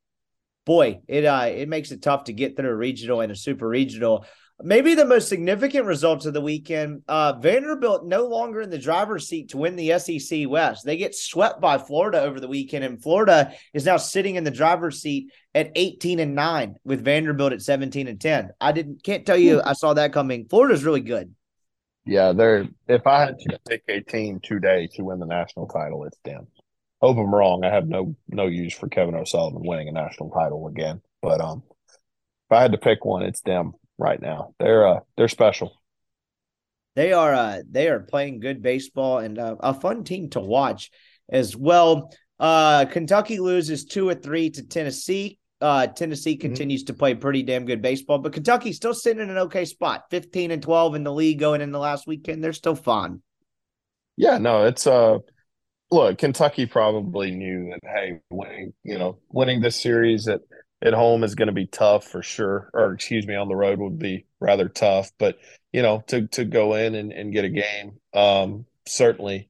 Speaker 1: boy, it uh, it makes it tough to get through a regional and a super regional. Maybe the most significant results of the weekend uh, Vanderbilt no longer in the driver's seat to win the SEC West. They get swept by Florida over the weekend, and Florida is now sitting in the driver's seat at 18 and 9 with Vanderbilt at 17 and 10. I didn't can't tell you I saw that coming. Florida's really good.
Speaker 2: Yeah, they're if I had to pick a team today to win the national title, it's them. hope I'm wrong. I have no no use for Kevin O'Sullivan winning a national title again. But um, if I had to pick one, it's them right now. They're uh they're special.
Speaker 1: They are uh they are playing good baseball and uh, a fun team to watch as well. Uh Kentucky loses two or three to Tennessee. Uh Tennessee mm-hmm. continues mm-hmm. to play pretty damn good baseball, but Kentucky's still sitting in an okay spot. 15 and 12 in the league going in the last weekend. They're still fun.
Speaker 2: Yeah, no, it's uh look, Kentucky probably knew that hey, winning, you know, winning this series at at home is going to be tough for sure, or excuse me, on the road would be rather tough. But you know, to to go in and, and get a game, um, certainly,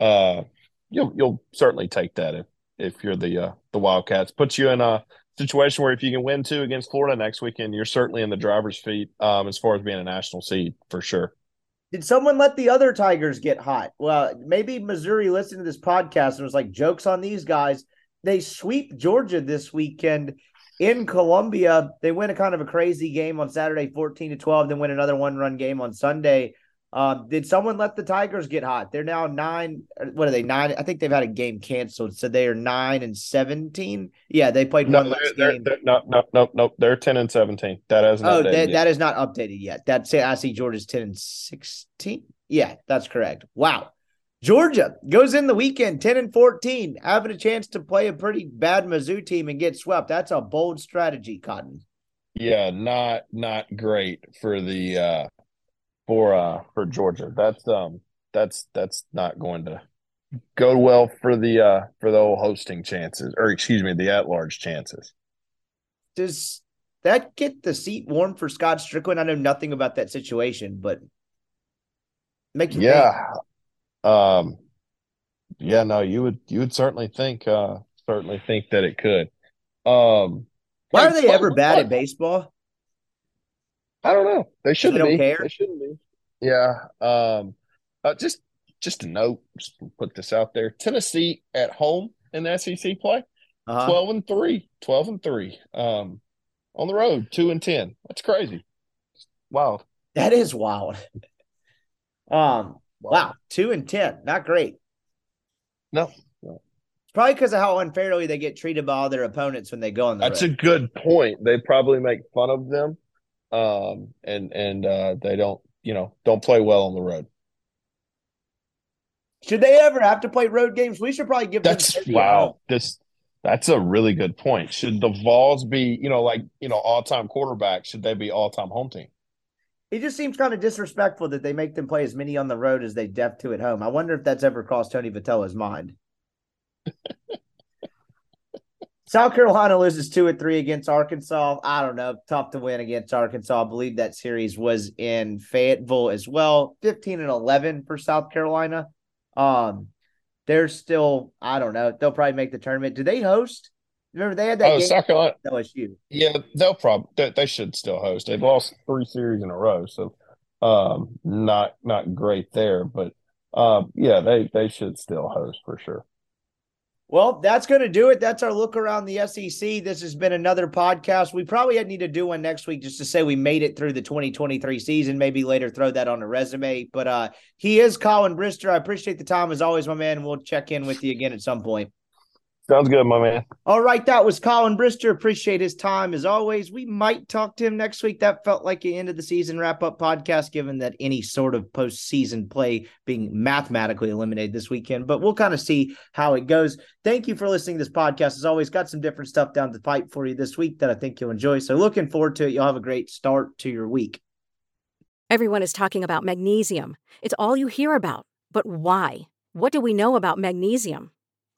Speaker 2: uh, you'll you'll certainly take that if if you're the uh, the Wildcats. Puts you in a situation where if you can win two against Florida next weekend, you're certainly in the driver's seat um, as far as being a national seed for sure.
Speaker 1: Did someone let the other Tigers get hot? Well, maybe Missouri listened to this podcast and was like, jokes on these guys. They sweep Georgia this weekend in Columbia. They win a kind of a crazy game on Saturday, 14 to 12, then win another one run game on Sunday. Um, did someone let the Tigers get hot? They're now nine. What are they? Nine. I think they've had a game canceled, so they are nine and seventeen. Yeah, they played no, one less game.
Speaker 2: They're, no, no, no, no. They're ten and seventeen. That hasn't.
Speaker 1: Oh, that, that is not updated yet. That's I see Georgia's ten and sixteen. Yeah, that's correct. Wow, Georgia goes in the weekend ten and fourteen, having a chance to play a pretty bad Mizzou team and get swept. That's a bold strategy, Cotton.
Speaker 2: Yeah, not not great for the uh for uh for Georgia. That's um that's that's not going to go well for the uh for the whole hosting chances or excuse me the at large chances.
Speaker 1: Does that get the seat warm for Scott Stricklin? I know nothing about that situation, but make you
Speaker 2: yeah. Think. Um yeah, no, you would you would certainly think uh certainly think that it could. Um
Speaker 1: why are they ever bad at baseball?
Speaker 2: I don't know. They shouldn't they be. Care? They shouldn't be. Yeah. Um. Uh, just just a note. Just put this out there. Tennessee at home in the SEC play. Uh-huh. Twelve and three. Twelve and three. Um. On the road, two and ten. That's crazy. Wild.
Speaker 1: That is wild. um. Wow. Two and ten. Not great.
Speaker 2: No. no.
Speaker 1: It's probably because of how unfairly they get treated by all their opponents when they go on the
Speaker 2: That's
Speaker 1: road.
Speaker 2: a good point. They probably make fun of them um, and and uh, they don't you know don't play well on the road.
Speaker 1: Should they ever have to play road games? We should probably give
Speaker 2: that's wow. This that's a really good point. Should the Vols be you know like you know all time quarterback? Should they be all time home team?
Speaker 1: It just seems kind of disrespectful that they make them play as many on the road as they def to at home. I wonder if that's ever crossed Tony Vitello's mind. South Carolina loses two at three against Arkansas. I don't know. Tough to win against Arkansas. I believe that series was in Fayetteville as well. 15 and 11 for South Carolina. Um, they're still, I don't know. They'll probably make the tournament. Do they host? Remember they had that oh, game
Speaker 2: South Carolina.
Speaker 1: LSU.
Speaker 2: Yeah, they'll probably they, they, should still host. They've lost three series in a row, so um, not not great there, but um, yeah, they they should still host for sure.
Speaker 1: Well, that's going to do it. That's our look around the SEC. This has been another podcast. We probably need to do one next week just to say we made it through the 2023 season. Maybe later throw that on a resume. But uh, he is Collin Brister. I appreciate the time as always, my man. We'll check in with you again at some point.
Speaker 2: Sounds good, my man.
Speaker 1: All right, that was Collin Brister. Appreciate his time as always. We might talk to him next week. That felt like an end of the season wrap up podcast, given that any sort of postseason play being mathematically eliminated this weekend. But we'll kind of see how it goes. Thank you for listening to this podcast. As always, got some different stuff down the pipe for you this week that I think you'll enjoy. So looking forward to it. You'll have a great start to your week.
Speaker 4: Everyone is talking about magnesium. It's all you hear about. But why? What do we know about magnesium?